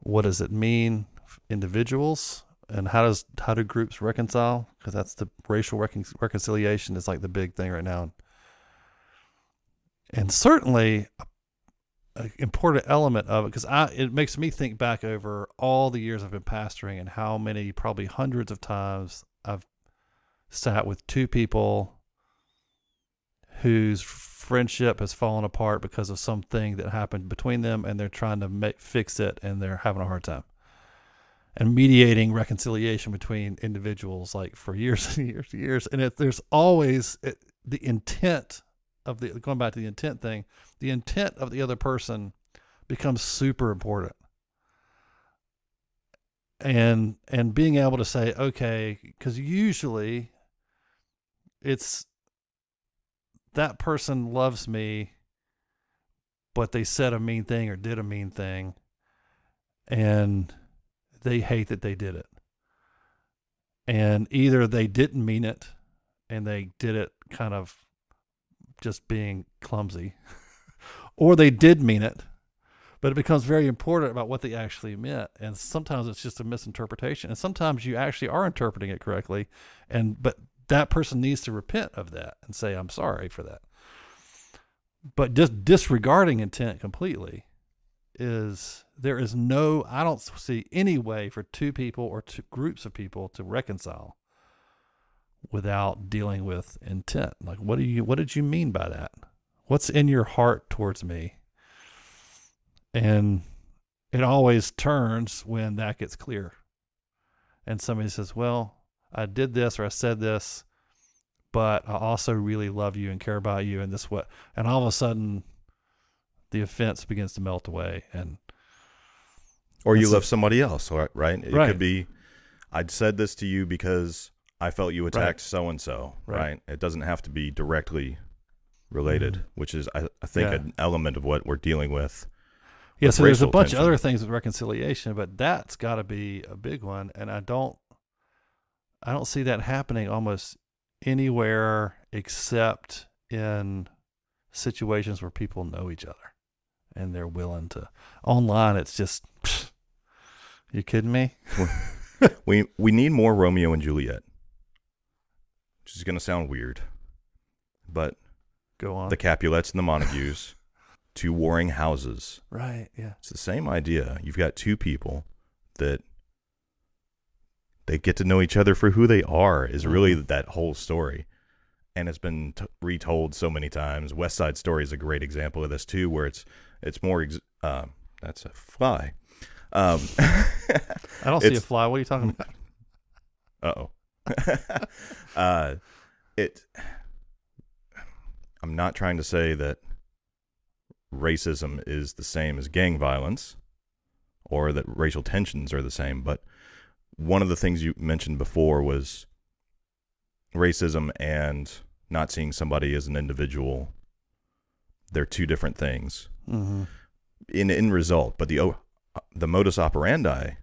what does it mean, individuals, and how does how do groups reconcile? Because that's the racial recon- reconciliation is like the big thing right now. And certainly, an important element of it because I it makes me think back over all the years I've been pastoring and how many probably hundreds of times I've sat with two people whose friendship has fallen apart because of something that happened between them and they're trying to make, fix it and they're having a hard time. And mediating reconciliation between individuals like for years and years and years. And it, there's always it, the intent of the going back to the intent thing the intent of the other person becomes super important. And and being able to say okay because usually it's that person loves me but they said a mean thing or did a mean thing and they hate that they did it. And either they didn't mean it and they did it kind of just being clumsy or they did mean it but it becomes very important about what they actually meant. And sometimes it's just a misinterpretation and sometimes you actually are interpreting it correctly and but that person needs to repent of that and say i'm sorry for that. But just disregarding intent completely is there is no i don't see any way for two people or two groups of people to reconcile without dealing with intent. Like what do you what did you mean by that? What's in your heart towards me? And it always turns when that gets clear. And somebody says well i did this or i said this but i also really love you and care about you and this what and all of a sudden the offense begins to melt away and Or you love somebody else, or- right? It Right. could be, I'd said this to you because I felt you attacked so and so, Right. It doesn't have to be directly related, Mhm. which is, I, I think, Yeah. an element of what we're dealing with. Yeah, with so there's a bunch tension. of other things with reconciliation, but that's got to be a big one, and I don't, I don't see that happening almost anywhere except in situations where people know each other and they're willing to. Online, it's just, you kidding me? We we need more Romeo and Juliet, which is going to sound weird, but Go on. the Capulets and the Montagues, two warring houses. right? Yeah. It's the same idea. You've got two people that they get to know each other for who they are. Is really Mhm. that whole story, and it's been t- retold so many times. West Side Story is a great example of this too, where it's it's more. Ex- uh, that's a fly. Um, I don't see a fly. What are you talking about? Uh oh. uh, it. I'm not trying to say that racism is the same as gang violence, or that racial tensions are the same. But one of the things you mentioned before was racism and not seeing somebody as an individual. They're two different things Mm-hmm. in in result, but the the modus operandi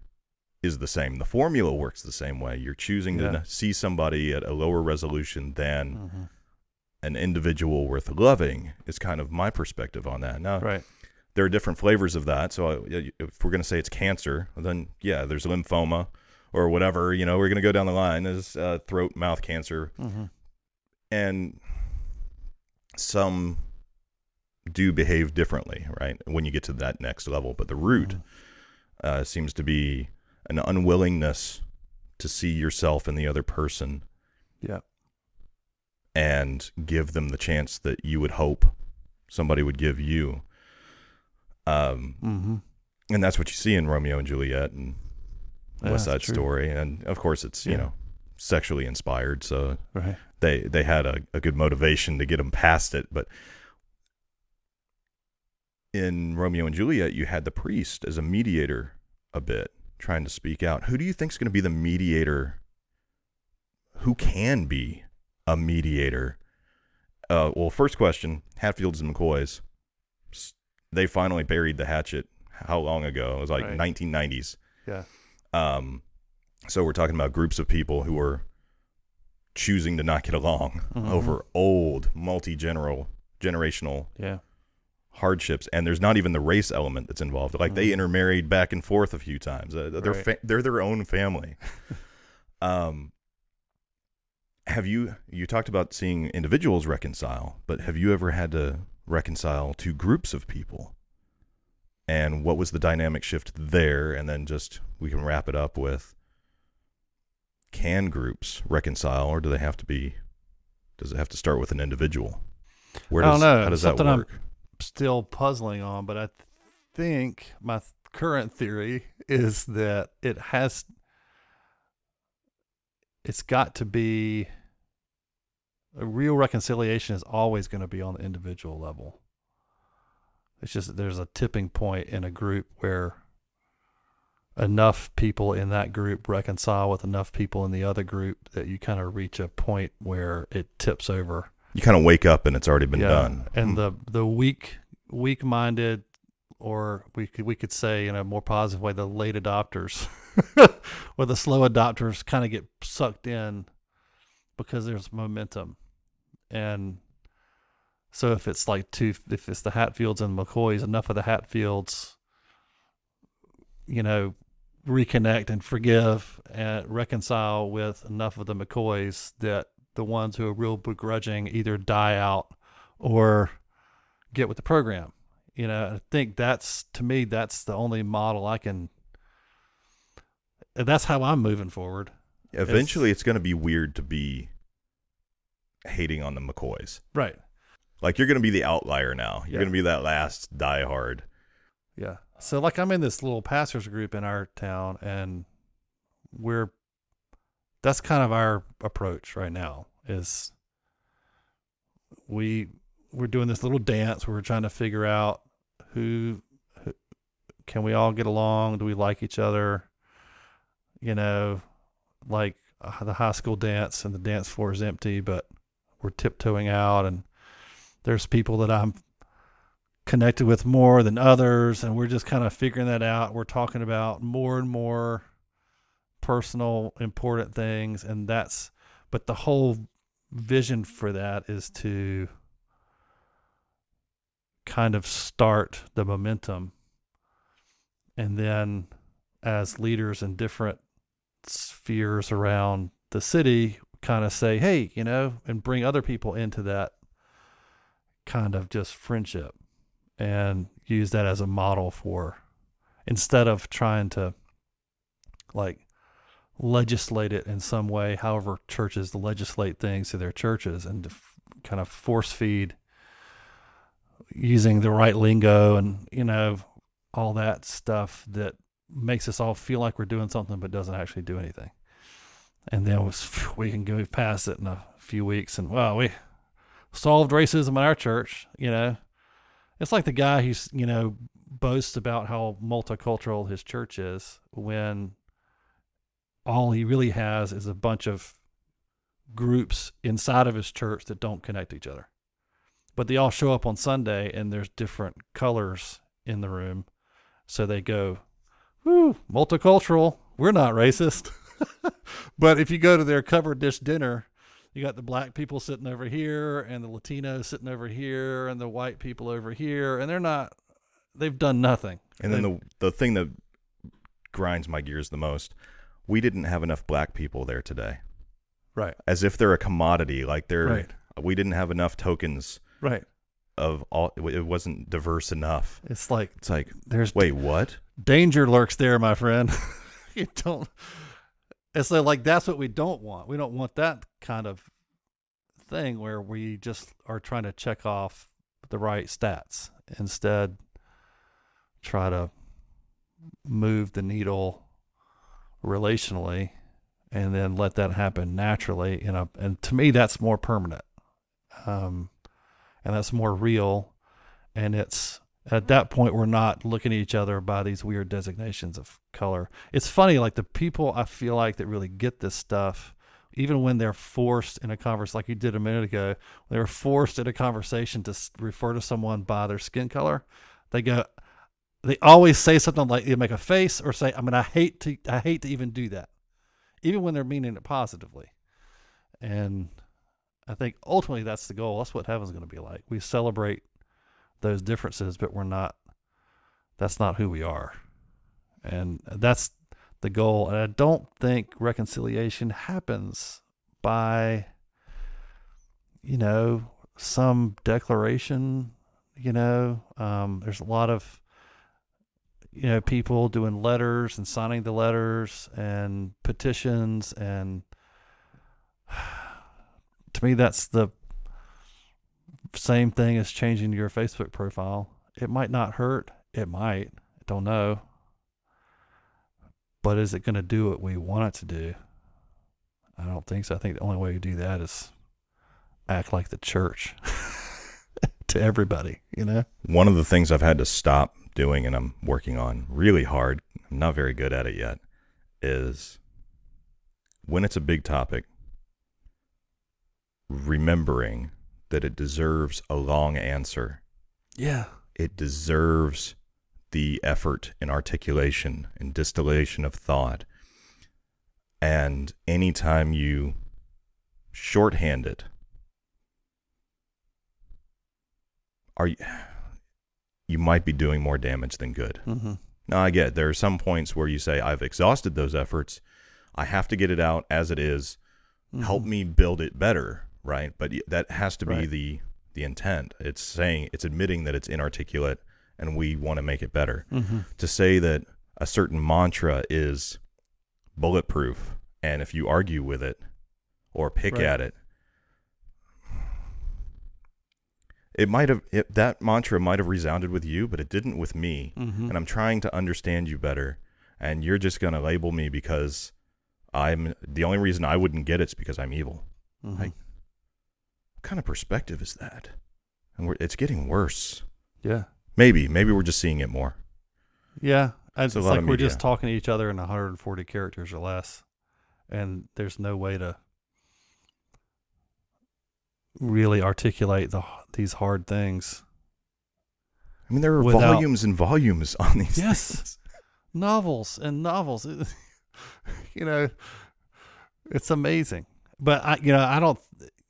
is the same. The formula works the same way. You're choosing Yeah. to see somebody at a lower resolution than Mm-hmm. an individual worth loving. Is kind of my perspective on that. Now, Right. there are different flavors of that. So I- if we're going to say it's cancer, then yeah, there's lymphoma or whatever. You know, we're going to go down the line as uh, throat, mouth cancer, Mm-hmm. and some do behave differently, right? When you get to that next level, but the root uh, seems to be an unwillingness to see yourself in the other person Yeah. and give them the chance that you would hope somebody would give you. Um, Mm-hmm. and that's what you see in Romeo and Juliet, and Yeah, West that's Side. Story, and of course it's you Yeah. know sexually inspired, so Right. they they had a, a good motivation to get them past it. But in Romeo and Juliet, you had the priest as a mediator a bit, trying to speak out. Who do you think is going to be the mediator? Who can be a mediator? Uh, well, first question: Hatfields and McCoys. They finally buried the hatchet. How long ago? It was like Right. 1990s. Yeah. Um, so we're talking about groups of people who are choosing to not get along Mhm. over old, multi-general, generational Yeah. hardships, and there's not even the race element that's involved. Like they Mhm. intermarried back and forth a few times. Uh, they're Right. fa- they're their own family. um, have you you talked about seeing individuals reconcile, but have you ever had to reconcile two groups of people? And what was the dynamic shift there? And then just we can wrap it up with can groups reconcile, or do they have to be? Does it have to start with an individual? Where I don't does know. how does Something that I'm- work? Still puzzling on, but I think my th- current theory is that it has. It's got to be. A real reconciliation is always going to be on the individual level. It's just there's a tipping point in a group where enough people in that group reconcile with enough people in the other group that you kind of reach a point where it tips over. You kind of wake up and it's already been Yeah, done. And Hmm. the the weak weak minded or we could we could say in a more positive way the late adopters or the slow adopters kind of get sucked in because there's momentum. And so if it's like two if it's the Hatfields and McCoys, enough of the Hatfields you know reconnect and forgive and reconcile with enough of the McCoys that the ones who are real begrudging either die out or get with the program. You know, I think that's to me that's the only model I can. That's how I'm moving forward. Eventually, it's going to be weird to be hating on the McCoys. Right. Like you're going to be the outlier now. You're Yeah. going to be that last diehard. Yeah. So like I'm in this little pastors group in our town and we're that's kind of our approach right now is we we're doing this little dance where we're trying to figure out who, who can we all get along? Do we like each other? You know, like uh, the high school dance and the dance floor is empty, but we're tiptoeing out and there's people that I'm connected with more than others and we're just kind of figuring that out. We're talking about more and more personal important things and that's but the whole vision for that is to kind of start the momentum. And then as leaders in different spheres around the city kind of say hey you know and bring other people into that kind of just friendship and use that as a model for instead of trying to like legislate it in some way however churches legislate things to their churches and to kind of force feed using the right lingo and you know all that stuff that makes us all feel like we're doing something but doesn't actually do anything. And then we can go past it in a few weeks and well we solved racism in our church you know. It's like the guy who's you know boasts about how multicultural his church is when all he really has is a bunch of groups inside of his church that don't connect to each other. But they all show up on sunday and there's different colors in the room. So they go whoo multicultural. We're not racist. But if you go to their covered dish dinner you got the black people sitting over here and the Latinos sitting over here and the white people over here and they're not they've done nothing. And then They've- the the thing that grinds my gears the most, we didn't have enough black people there today. right. As if they're a commodity, like they're Right. we didn't have enough tokens Right. of all it wasn't diverse enough. It's like It's like, there's wait, what? danger lurks there, my friend. you don't and so like that's what we don't want. We don't want that kind of thing where we just are trying to check off the right stats. Instead try to move the needle relationally and then let that happen naturally you know and to me that's more permanent um and that's more real and it's at that point we're not looking at each other by these weird designations of color. It's funny like the people i feel like that really get this stuff even when they're forced in a conversation like you did a minute ago they were forced in a conversation to refer to someone by their skin color they go they always say something like they make a face or say i mean i hate to i hate to even do that even when they're meaning it positively. And i think ultimately that's the goal. That's what heaven's going to be like. We celebrate those differences but we're not that's not who we are. And that's the goal. And i don't think reconciliation happens by you know some declaration you know um, there's a lot of you know people doing letters and signing the letters and petitions and to me that's the same thing as changing your facebook profile. It might not hurt. It might. I don't know. But is it going to do what we want it to do? I don't think so. I think the only way to do that is act like the church to everybody you know? One of the things I've had to stop doing and I'm working on really hard, I'm not very good at it yet, is when it's a big topic, remembering that it deserves a long answer. yeah It deserves the effort and articulation and distillation of thought. And anytime you shorthand it, are you, you might be doing more damage than good. mm-hmm. Now I get there are some points where you say I've exhausted those efforts. I have to get it out as it is. Help me build it better, right? But that has to be Right. the the intent. It's saying it's admitting that it's inarticulate and we want to make it better. mm-hmm. To say that a certain mantra is bulletproof and if you argue with it or pick Right. at it it might have it, that mantra might have resounded with you but it didn't with me Mm-hmm. and I'm trying to understand you better, and you're just going to label me because I'm the only reason I wouldn't get it's because I'm evil. Mhm. Like, what kind of perspective is that? And we're, it's getting worse. yeah Maybe, maybe we're just seeing it more. Yeah, it's, It's a it's lot like we're media. just talking to each other in 140 characters or less, and there's no way to really articulate the these hard things. I mean, there are Without- volumes and volumes on these. Yes. things. Novels and novels, you know, it's amazing. But I, you know, I don't,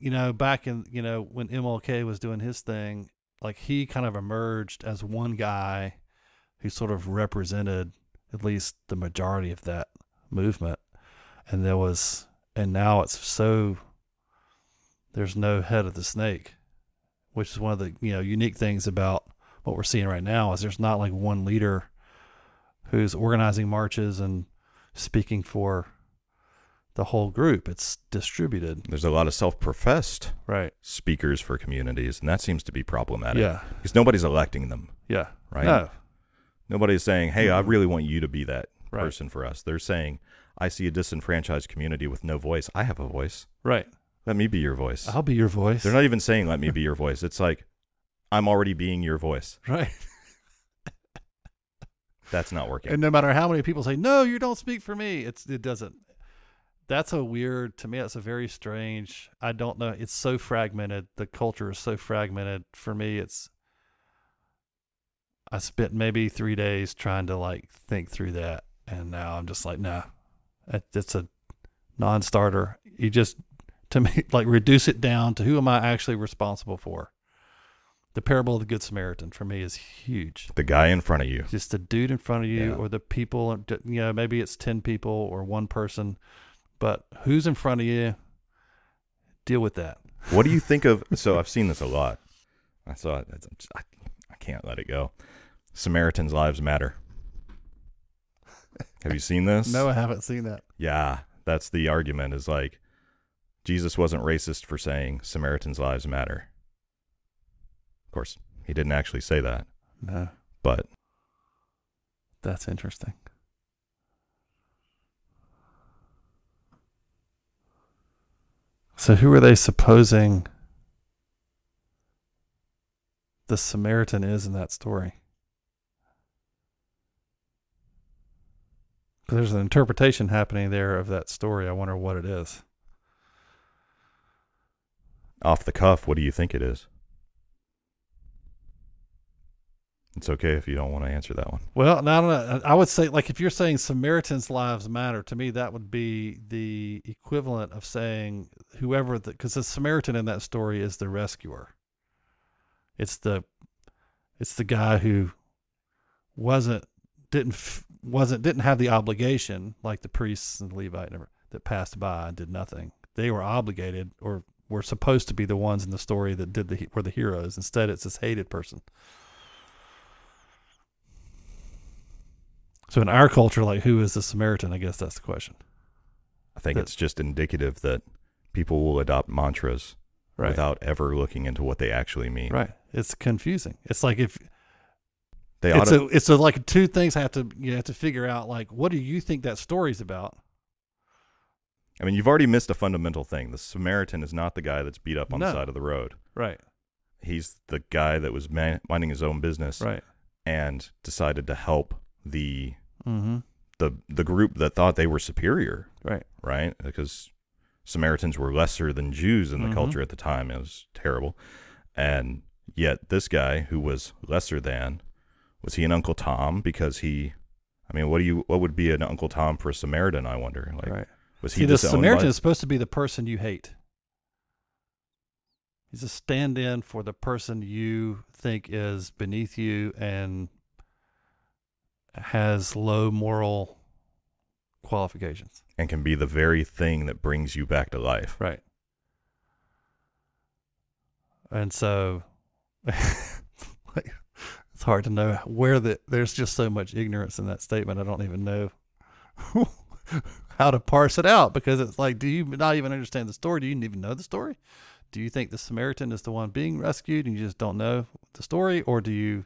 you know, back in, you know, when MLK was doing his thing, like he kind of emerged as one guy who sort of represented at least the majority of that movement. And there was, and now it's so, there's no head of the snake, which is one of the, you know, unique things about what we're seeing right now is there's not like one leader who's organizing marches and speaking for the whole group. It's distributed. There's a lot of self-professed Right. speakers for communities, and that seems to be problematic. Yeah. because nobody's electing them. Yeah. Right. No. Nobody's saying, "Hey, I really want you to be that Right. person for us." They're saying, "I see a disenfranchised community with no voice. I have a voice. Right. Let me be your voice." I'll be your voice. They're not even saying, "Let me be your voice." It's like, "I'm already being your voice." right. That's not working. And no matter how many people say, no, you don't speak for me, it's, it doesn't. That's a weird, to me, that's a very strange. I don't know. It's so fragmented. The culture is so fragmented. For me, it's, I spent maybe three days trying to like think through that. And now I'm just like, nah, it's a non starter. You just, to me, like reduce it down to who am I actually responsible for? The parable of the Good Samaritan for me is huge the guy in front of you. just the dude in front of you Yeah. or the people you know maybe it's 10 people or one person but who's in front of you deal with that What do you think of? So I've seen this a lot. I saw it. It's- I, I can't let it go. Samaritans' lives matter. Have you seen this? no i haven't seen that Yeah, that's the argument. Is like Jesus wasn't racist for saying Samaritans' lives matter. Of course, he didn't actually say that, no but that's interesting So who are they supposing the Samaritan is in that story? There's an interpretation happening there of that story. I wonder what it is. Off the cuff, what do you think it is? It's okay if you don't want to answer that one. Well, no, I don't know. I would say, like, if you're saying Samaritans' lives matter, to me, that would be the equivalent of saying whoever, because the, Samaritan in that story is the rescuer. It's the, it's the guy who wasn't didn't wasn't didn't have the obligation like the priests and the Levite never that passed by and did nothing. They were obligated or were supposed to be the ones in the story that did the were the heroes. Instead, it's this hated person. So in our culture, like who is the Samaritan? I guess that's the question. I think That- it's just indicative that people will adopt mantras Right. without ever looking into what they actually mean. Right. It's confusing. It's like if They ought it's to, a it's a, like two things have to you have to figure out like what do you think that story's about? I mean, you've already missed a fundamental thing. The Samaritan is not the guy that's beat up on the side of the road. Right. He's the guy that was man- minding his own business Right. and decided to help the Mm-hmm. the the group that thought they were superior, Right. right? Because Samaritans were lesser than Jews in the Mhm. culture at the time. It was terrible. And yet this guy who was lesser than was he an Uncle Tom because he I mean, what do you what would be an Uncle Tom for a Samaritan, I wonder? Like right. was he See, the Samaritan is supposed to be the person you hate. He's a stand-in for the person you think is beneath you and has low moral qualifications. and can be the very thing that brings you back to life. Right. And so like, it's hard to know where the there's just so much ignorance in that statement. I don't even know how to parse it out because it's like, do you not even understand the story? Do you even know the story? Do you think the Samaritan is the one being rescued and you just don't know the story? Or do you,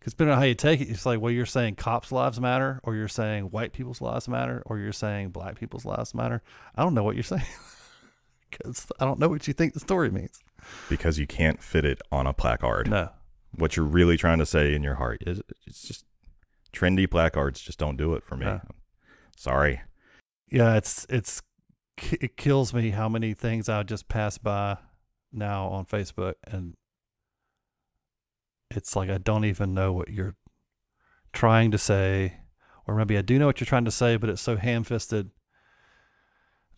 because depending on how you take it, it's like, well, you're saying cops' lives matter, or you're saying white people's lives matter, or you're saying black people's lives matter. I don't know what you're saying because I don't know what you think the story means. because you can't fit it on a placard. No. What you're really trying to say in your heart is it's just trendy placards just don't do it for me. Sorry. Yeah, it's it's it kills me how many things I just pass by now on Facebook and it's like I don't even know what you're trying to say. Or maybe I do know what you're trying to say but it's so ham-fisted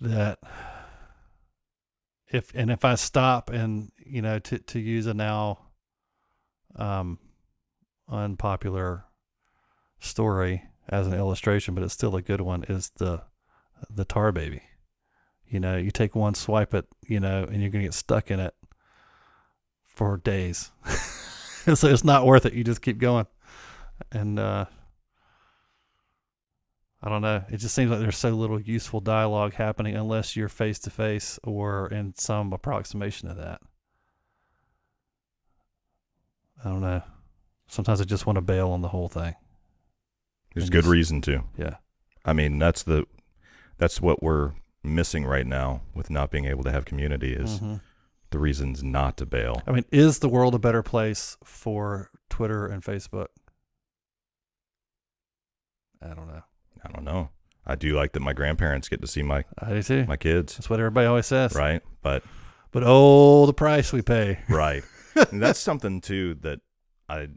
that if and if I stop and you know to to use a now um unpopular story as an illustration but it's still a good one is the the tar baby. You know you take one swipe at you know and you're gonna get stuck in it for days so it's not worth it you just keep going and uh I don't know. It just seems like there's so little useful dialogue happening unless you're face to face or in some approximation of that. I don't know. Sometimes I just want to bail on the whole thing. There's And good just- reason to. Yeah. I mean, that's the that's what we're missing right now with not being able to have community is Mhm. The reasons not to bail. I mean, is the world a better place for Twitter and Facebook? I don't know. I don't know. I do like that my grandparents get to see my I do too. my kids, That's what everybody always says. right? But But oh, the price we pay. right. and that's something too that I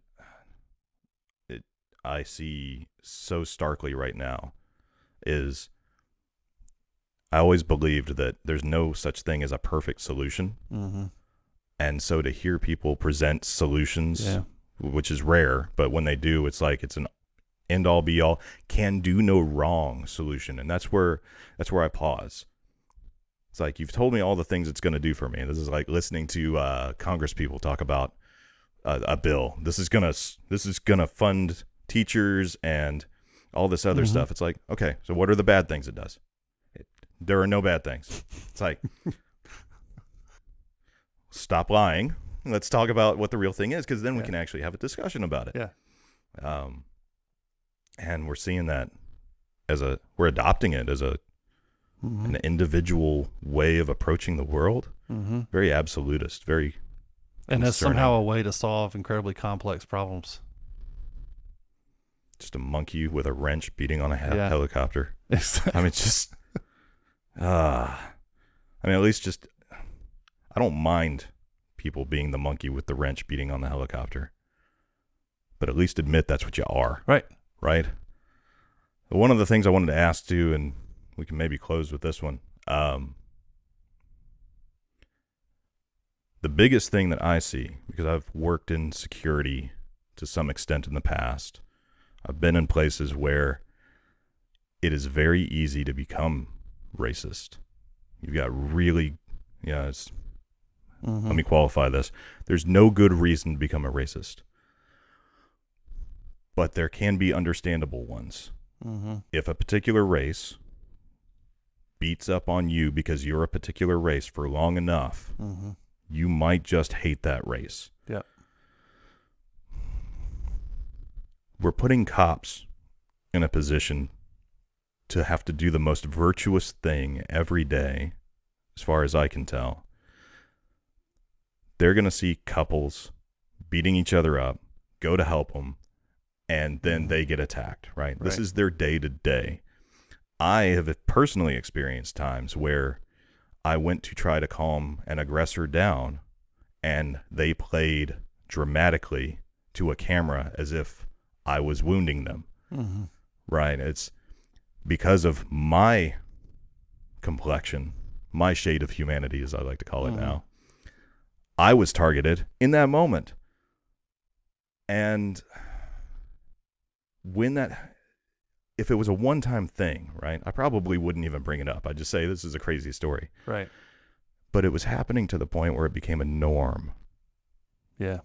it I see so starkly right now is I always believed that there's no such thing as a perfect solution. Mm-hmm. And so to hear people present solutions, Yeah. which is rare, but when they do, it's like it's an end all be all, can do no wrong solution. And that's where that's where I pause. It's like you've told me all the things it's going to do for me. This is like listening to uh, Congress people talk about uh, a bill. This is gonna this is gonna fund teachers and all this other Mhm. stuff. It's like okay, so what are the bad things it does? There are no bad things. It's like stop lying. Let's talk about what the real thing is, because then we Yeah. can actually have a discussion about it. Yeah. Um, and we're seeing that as a we're adopting it as a Mhm. an individual way of approaching the world. Mm-hmm. Very absolutist, very And that's Concerning. somehow a way to solve incredibly complex problems. just a monkey with a wrench beating on a he- Yeah. helicopter. Exactly. I mean, just, ah, I mean, at least just, I don't mind people being the monkey with the wrench beating on the helicopter, but at least admit that's what you are, Right. right? One of the things I wanted to ask too, and we can maybe close with this one. Um, the biggest thing that I see, because I've worked in security to some extent in the past, I've been in places where it is very easy to become racist. You've got really, yeah, it's, Mhm. let me qualify this. There's no good reason to become a racist, but there can be understandable ones. Mhm. If a particular race beats up on you because you're a particular race for long enough, Mhm. you might just hate that race. Yeah. We're putting cops in a position to have to do the most virtuous thing every day, as far as I can tell. They're going to see couples beating each other up, go to help them, and then they get attacked, right? This is their day to day. I have personally experienced times where I went to try to calm an aggressor down and they played dramatically to a camera as if I was wounding them. Mhm. Right. It's because of my complexion, my shade of humanity, as I like to call it Mhm. now. I was targeted in that moment. And when that, if it was a one time thing, right, I probably wouldn't even bring it up. I'd just say this is a crazy story. Right. But it was happening to the point where it became a norm. Yeah.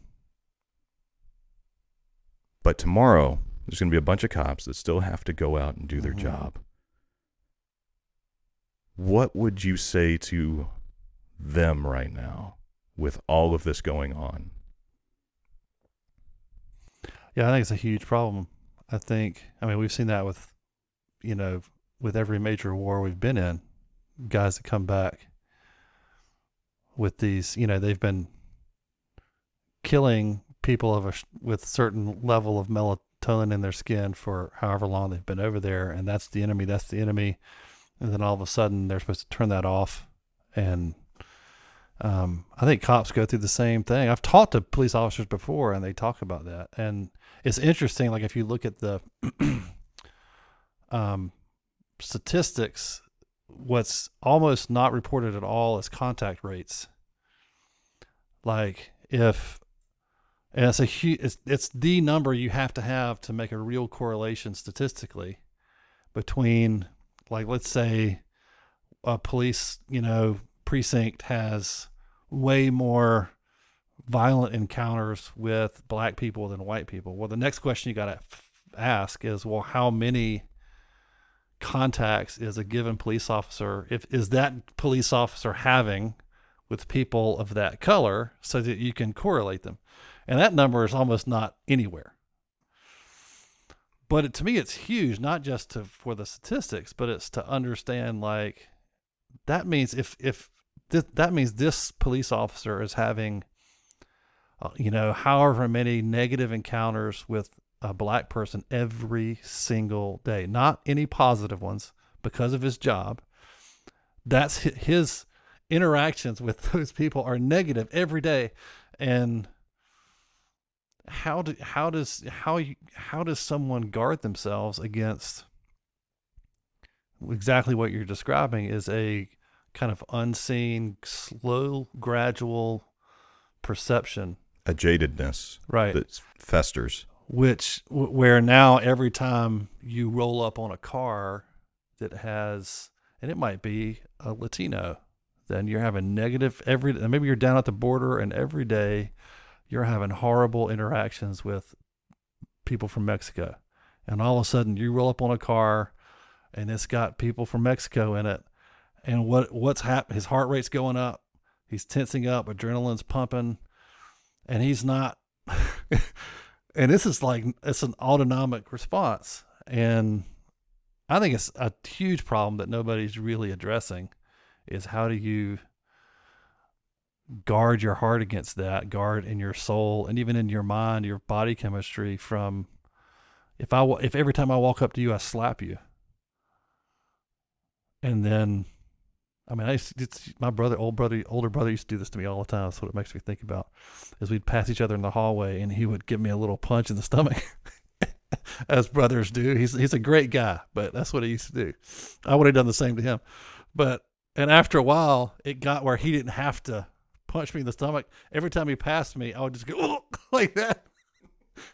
But tomorrow, there's going to be a bunch of cops that still have to go out and do their Mhm. job. What would you say to them right now with all of this going on? Yeah, I think it's a huge problem. I think, I mean, we've seen that with, you know, with every major war we've been in, guys that come back with these, you know, they've been killing people of a with certain level of melatonin in their skin for however long they've been over there, and that's the enemy. That's the enemy, and then all of a sudden they're supposed to turn that off, and um, I think cops go through the same thing. I've talked to police officers before, and they talk about that, and it's interesting. Like if you look at the um, statistics, what's almost not reported at all is contact rates. Like if and it's a huge it's, it's the number you have to have to make a real correlation statistically between like let's say a police you know precinct has way more violent encounters with black people than white people. Well the next question you got to f- ask is well how many contacts is a given police officer if is that police officer having with people of that color so that you can correlate them and that number is almost not anywhere. But it, to me it's huge not just to for the statistics but it's to understand like that means if if th- that means this police officer is having uh, you know however many negative encounters with a black person every single day not any positive ones because of his job. That's his interactions with those people are negative every day. And how do how does how you, how does someone guard themselves against exactly what you're describing is a kind of unseen slow gradual perception A jadedness right that festers. which where now every time you roll up on a car that has and it might be a latino then you're having negative every maybe you're down at the border and every day you're having horrible interactions with people from mexico. And all of a sudden you roll up on a car and it's got people from mexico in it. And what what's happening his heart rate's going up. He's tensing up. Adrenaline's pumping. And he's not and this is like it's an autonomic response. And I think it's a huge problem that nobody's really addressing is how do you guard your heart against that, guard in your soul and even in your mind, your body chemistry from if I if every time I walk up to you I slap you. And then I mean, I used to, it's my brother, old brother, older brother used to do this to me all the time. That's what it makes me think about. Is we'd pass each other in the hallway, and he would give me a little punch in the stomach, as brothers do. He's he's a great guy, but that's what he used to do. I would have done the same to him, but and after a while, it got where he didn't have to punch me in the stomach. Every time he passed me, I would just go "Oh," like that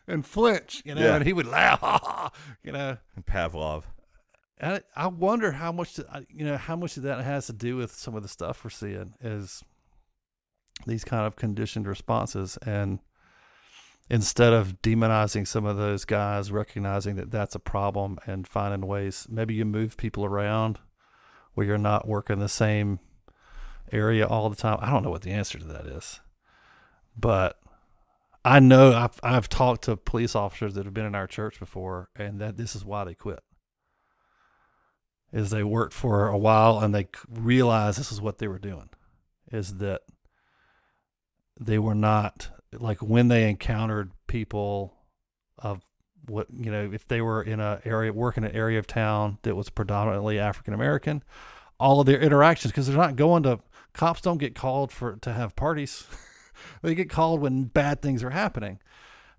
and flinch, you know, Yeah. and he would laugh, you know. Pavlov. I I wonder how much uh, you know how much of that has to do with some of the stuff we're seeing is these kind of conditioned responses and instead of demonizing some of those guys recognizing that that's a problem and finding ways maybe you move people around where you're not working the same area all the time. I don't know what the answer to that is. But I know I've I've talked to police officers that have been in our church before and that this is why they quit. Is they worked for a while and they realized this is what they were doing is that they were not like when they encountered people of what you know if they were in a area working in an area of town that was predominantly African American all of their interactions because they're not going to cops don't get called for to have parties they get called when bad things are happening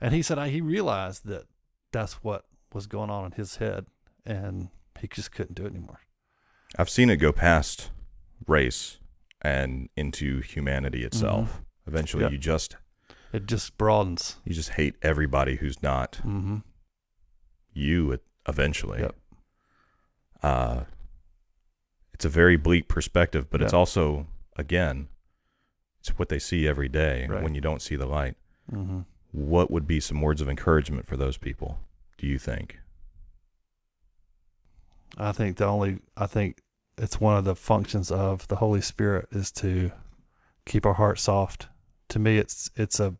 and he said I, he realized that that's what was going on in his head and he just couldn't do it anymore I've seen it go past race and into humanity itself. Eventually, Yep. you just it just broadens you just hate everybody who's not mm-hmm. you. Eventually, Yep. uh, it's a very bleak perspective, but it's also again, it's what they see every day Right. when you don't see the light. Mm-hmm. What would be some words of encouragement for those people? Do you think? I think the only I think it's one of the functions of the Holy Spirit is to keep our heart soft. To me it's it's a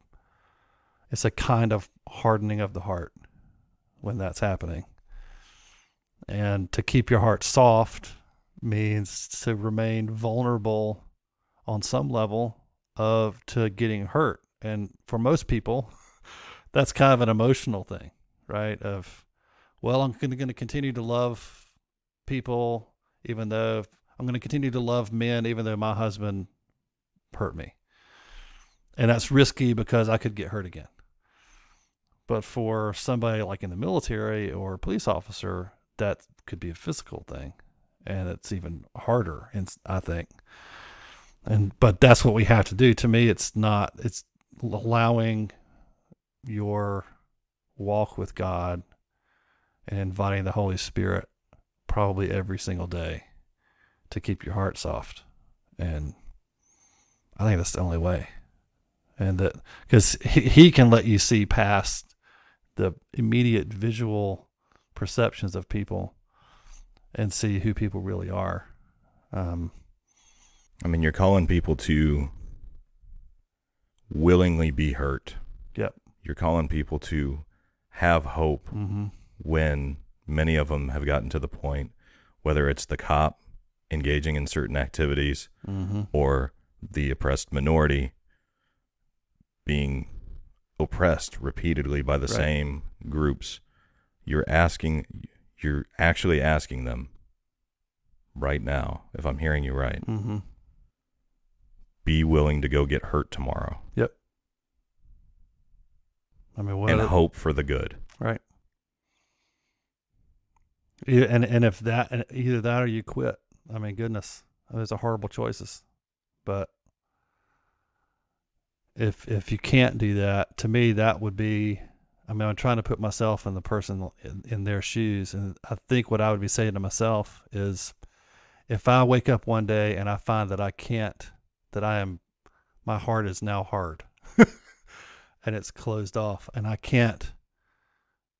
it's a kind of hardening of the heart when that's happening. And to keep your heart soft means to remain vulnerable on some level of to getting hurt. And for most people, that's kind of an emotional thing, right? Of well, I'm going to continue to love people, even though I'm going to continue to love men, even though my husband hurt me. And that's risky because I could get hurt again. But for somebody like in the military or a police officer, that could be a physical thing. And it's even harder, I think. And but that's what we have to do. To me, it's not. It's allowing your walk with God and inviting the Holy Spirit probably every single day to keep your heart soft. And I think that's the only way. And that because he, he can let you see past the immediate visual perceptions of people and see who people really are. Um, I mean, you're calling people to willingly be hurt. Yep. You're calling people to have hope mm-hmm. when many of them have gotten to the point, whether it's the cop engaging in certain activities Mm-hmm. or the oppressed minority being oppressed repeatedly by the Right. same groups. You're asking, you're actually asking them right now, if I'm hearing you right, Mm-hmm. Be willing to go get hurt tomorrow Yep. I mean, what and hope for the good. Right. Yeah, and and if that and either that or you quit. I mean, goodness, those are horrible choices. But if if you can't do that, to me, that would be. I mean, I'm trying to put myself in the person in, in their shoes, and I think what I would be saying to myself is, if I wake up one day and I find that I can't, that I am, my heart is now hard, and it's closed off, and I can't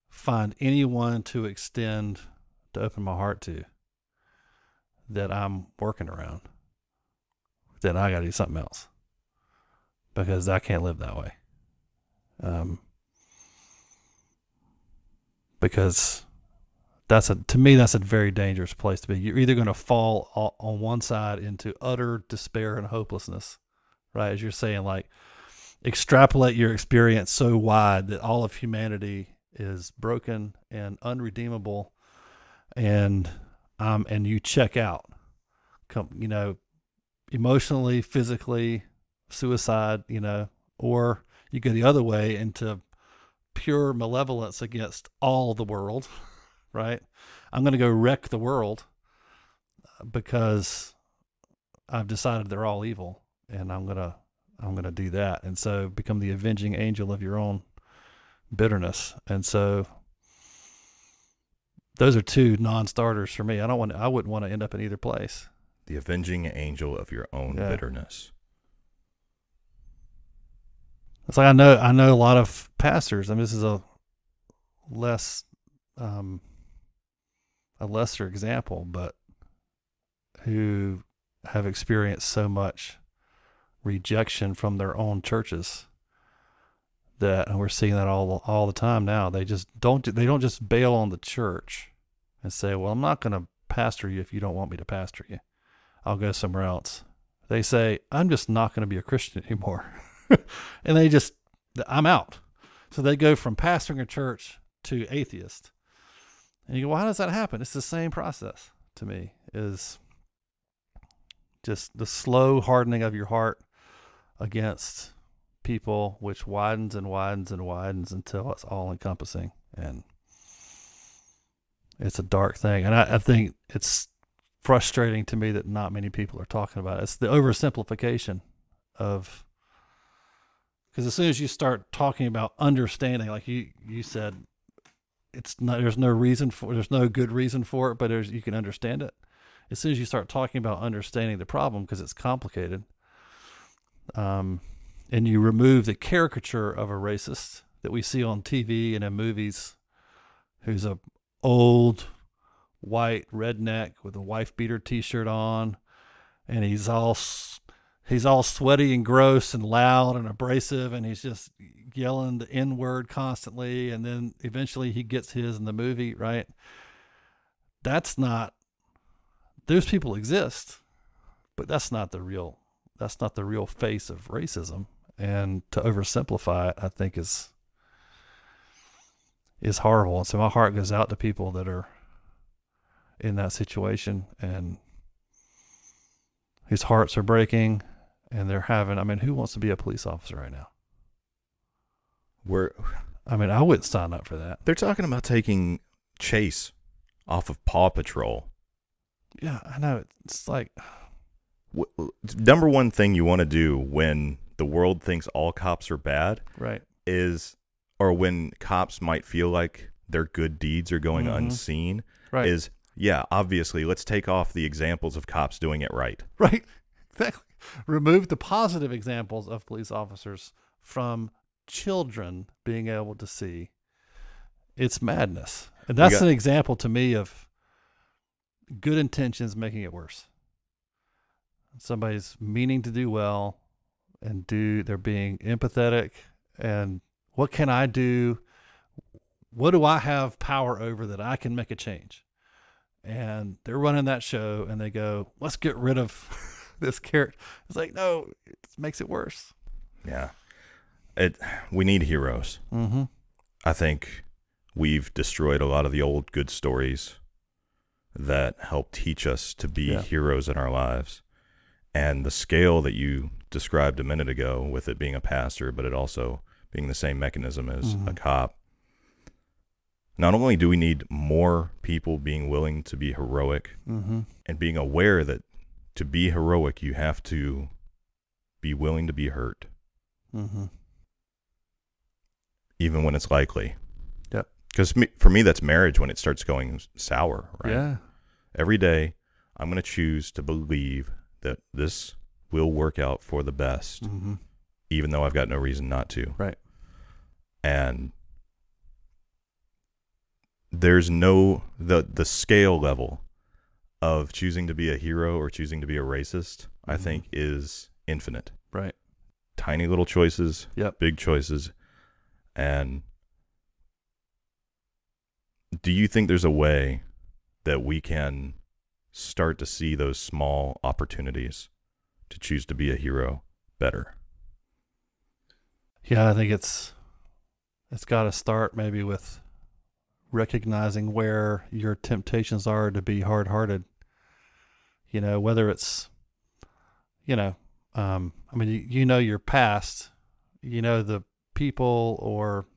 find anyone to extend to open my heart to that I'm working around, then I got to do something else because I can't live that way. Um, because that's a to me that's a very dangerous place to be. You're either going to fall on one side into utter despair and hopelessness, right? As you're saying, like extrapolate your experience so wide that all of humanity is broken and unredeemable, and um and you check out, come you know, emotionally, physically, suicide, you know, or you go the other way into pure malevolence against all the world, right? I'm going to go wreck the world uh, because I've decided they're all evil and I'm going to I'm going to do that. And so become the avenging angel of your own bitterness. And so those are two non-starters for me. I don't want I wouldn't want to end up in either place. The avenging angel of your own Yeah. bitterness. It's like I know I know a lot of pastors. I mean, this is a less um, a lesser example, but who have experienced so much rejection from their own churches that we're seeing that all all the time now. They just don't they don't just bail on the church and say, "Well, I'm not going to pastor you if you don't want me to pastor you. I'll go somewhere else." They say, "I'm just not going to be a Christian anymore." and they just I'm out. So they go from pastoring a church to atheist. And you go, well, how does that happen? It's the same process to me. Is just the slow hardening of your heart against people, which widens and widens and widens until it's all encompassing. And it's a dark thing. And I, I think it's frustrating to me that not many people are talking about it. It's the oversimplification of because as soon as you start talking about understanding, like you you said, it's not there's no reason for there's no good reason for it, but there's you can understand it. As soon as you start talking about understanding the problem because it's complicated, um, and you remove the caricature of a racist that we see on TV and in movies, who's a old white redneck with a wife beater T-shirt on, and he's all he's all sweaty and gross and loud and abrasive and he's just yelling the n word constantly and then eventually he gets his in the movie right? That's not those people exist but that's not the real that's not the real face of racism. And to oversimplify it i think is is horrible. And so my heart goes out to people that are in that situation and whose hearts are breaking and they're having I mean, who wants to be a police officer right now? We're I mean, I wouldn't sign up for that. they're talking about taking Chase off of Paw Patrol. Yeah, I know. It's like W- number one thing you want to do when the world thinks all cops are bad right. is, or when cops might feel like their good deeds are going Mhm. unseen, Right. is yeah, obviously, let's take off the examples of cops doing it right. right. Exactly. Remove the positive examples of police officers from children being able to see. It's madness. And that's got- an example to me of good intentions making it worse. Somebody's meaning to do well and do they're being empathetic and what can I do? What do I have power over that I can make a change? And they're running that show and they go, let's get rid of this character. It's like, no, it makes it worse. Yeah, it. We need heroes. Mm-hmm. I think we've destroyed a lot of the old good stories that help teach us to be Yeah. heroes in our lives. And the scale that you described a minute ago, with it being a pastor, but it also being the same mechanism as a Mhm. cop. Not only do we need more people being willing to be heroic Mm-hmm. and being aware that to be heroic, you have to be willing to be hurt, Mm-hmm. Even when it's likely. Yep. Because for me, that's marriage when it starts going sour, right? Yeah. Every day, I'm going to choose to believe that this will work out for the best, Mm-hmm. even though I've got no reason not to. Right. And there's no the the scale level of choosing to be a hero or choosing to be a racist. I Mhm. think is infinite. Right. Tiny little choices, Yep. big choices, and do you think there's a way that we can start to see those small opportunities to choose to be a hero better? Yeah, I think it's it's got to start maybe with recognizing where your temptations are to be hard-hearted. You know, whether it's you know, um I mean you, you know your past, you know the people or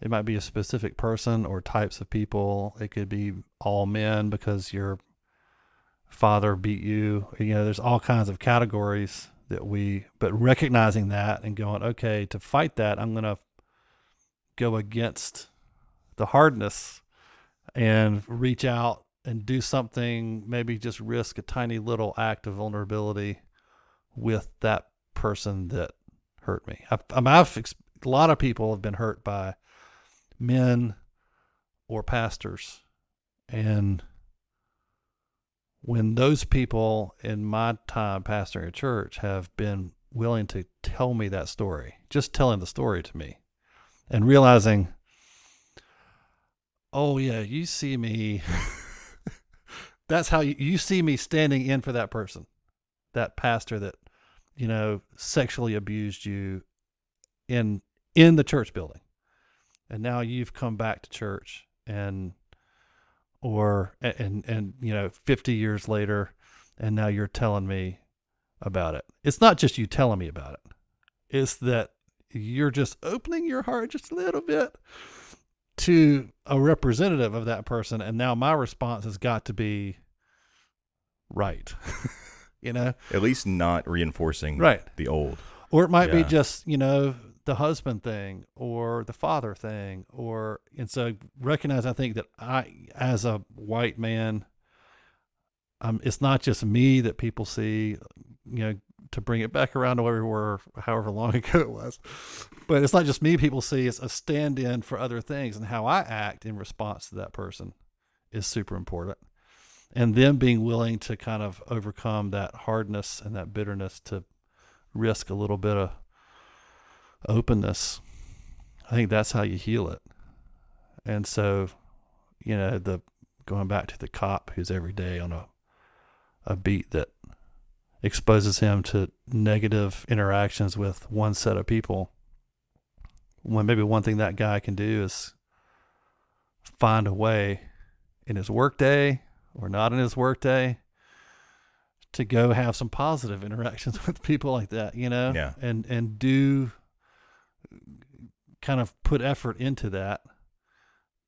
it might be a specific person or types of people. It could be all men because your father beat you. You know, there's all kinds of categories that we, but recognizing that and going, okay, to fight that, I'm going to go against the hardness and reach out and do something, maybe just risk a tiny little act of vulnerability with that person that hurt me. I've, I mean, I've, a lot of people have been hurt by men or pastors. And when those people in my time pastoring a church have been willing to tell me that story, just telling the story to me, and realizing, oh, yeah, you see me. That's how you, you see me standing in for that person, that pastor that, you know, sexually abused you in in the church building. And now you've come back to church and or and and you know 50 years later and now you're telling me about it. It's not just you telling me about it. It's that you're just opening your heart just a little bit to a representative of that person and now my response has got to be right you know? At least not reinforcing right. the old. or it might be just you know the husband thing or the father thing or and so recognize i think that i as a white man um it's not just me that people see you know to bring it back around to where we were however long ago it was. But it's not just me people see it's a stand-in for other things and how i act in response to that person is super important and them being willing to kind of overcome that hardness and that bitterness to risk a little bit of openness. I think that's how you heal it. And so, you know, the going back to the cop who's every day on a a beat that exposes him to negative interactions with one set of people. When maybe one thing that guy can do is find a way in his workday or not in his workday to go have some positive interactions with people like that, you know? Yeah. And and do kind of put effort into that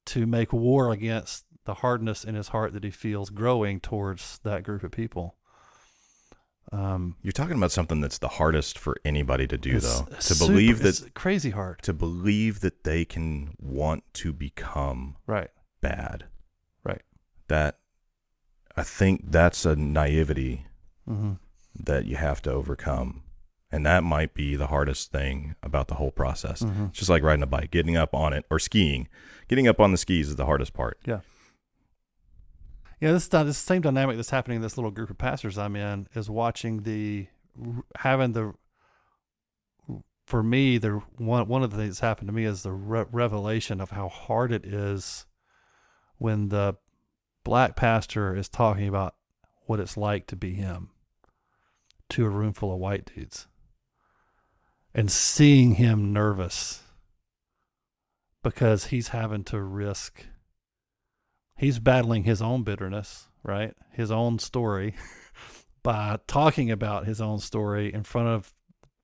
to make war against the hardness in his heart that he feels growing towards that group of people. Um, You're talking about something that's the hardest for anybody to do, though. To super- believe that it's crazy hard, to believe that they can want to become right? bad. Right. That I think that's a naivety Mm-hmm. that you have to overcome. And that might be the hardest thing about the whole process. Mm-hmm. It's just like riding a bike, getting up on it or skiing. Getting up on the skis is the hardest part. Yeah, Yeah, this this same dynamic that's happening in this little group of pastors I'm in is watching the having the for me the one one of the things that's happened to me is the re- revelation of how hard it is when the black pastor is talking about what it's like to be him to a room full of white dudes and seeing him nervous because he's having to risk he's battling his own bitterness, right? His own story by talking about his own story in front of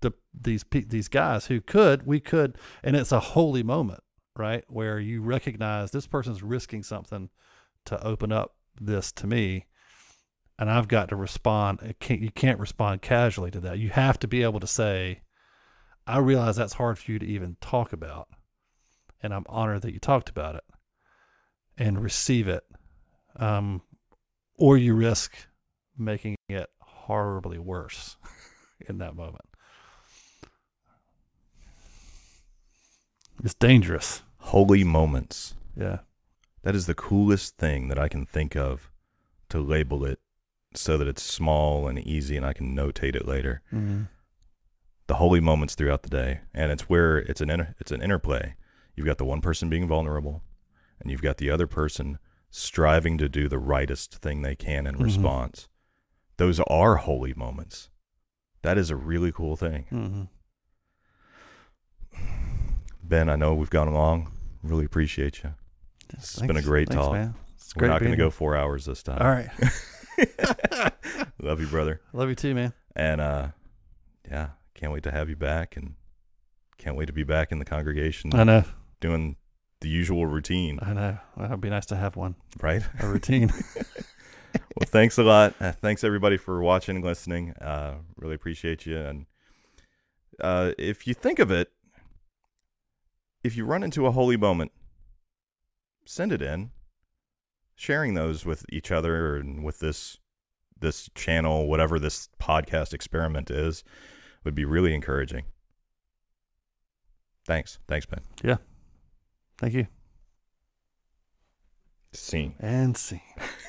the these these guys who could we could and it's a holy moment, right? Where you recognize this person's risking something to open up this to me and I've got to respond. It can't, you can't respond casually to that. You have to be able to say, I realize that's hard for you to even talk about. And I'm honored that you talked about it and receive it. Um, or you risk making it horribly worse in that moment. It's dangerous. Holy moments. Yeah. That is the coolest thing that I can think of to label it so that it's small and easy and I can notate it later. Mm-hmm. The holy moments throughout the day. And it's where it's an inter- it's an interplay. You've got the one person being vulnerable and you've got the other person striving to do the rightest thing they can in Mhm. response. Those are holy moments. That is a really cool thing. hmm Ben, I know we've gone along. Really appreciate you. This has been a great talk. Man. It's We're great not going to go four hours this time. All right. Love you, brother. Love you too, man. And uh, yeah, can't wait to have you back, and can't wait to be back in the congregation I know. doing the usual routine. I know. Well, it'd be nice to have one, Right? a routine. well, thanks a lot. Uh, thanks everybody for watching and listening. Uh, really appreciate you. And uh, if you think of it, if you run into a holy moment, send it in. Sharing those with each other and with this this channel, whatever this podcast experiment is, would be really encouraging. Thanks. Thanks, Ben. Yeah. Thank you. Scene. And scene.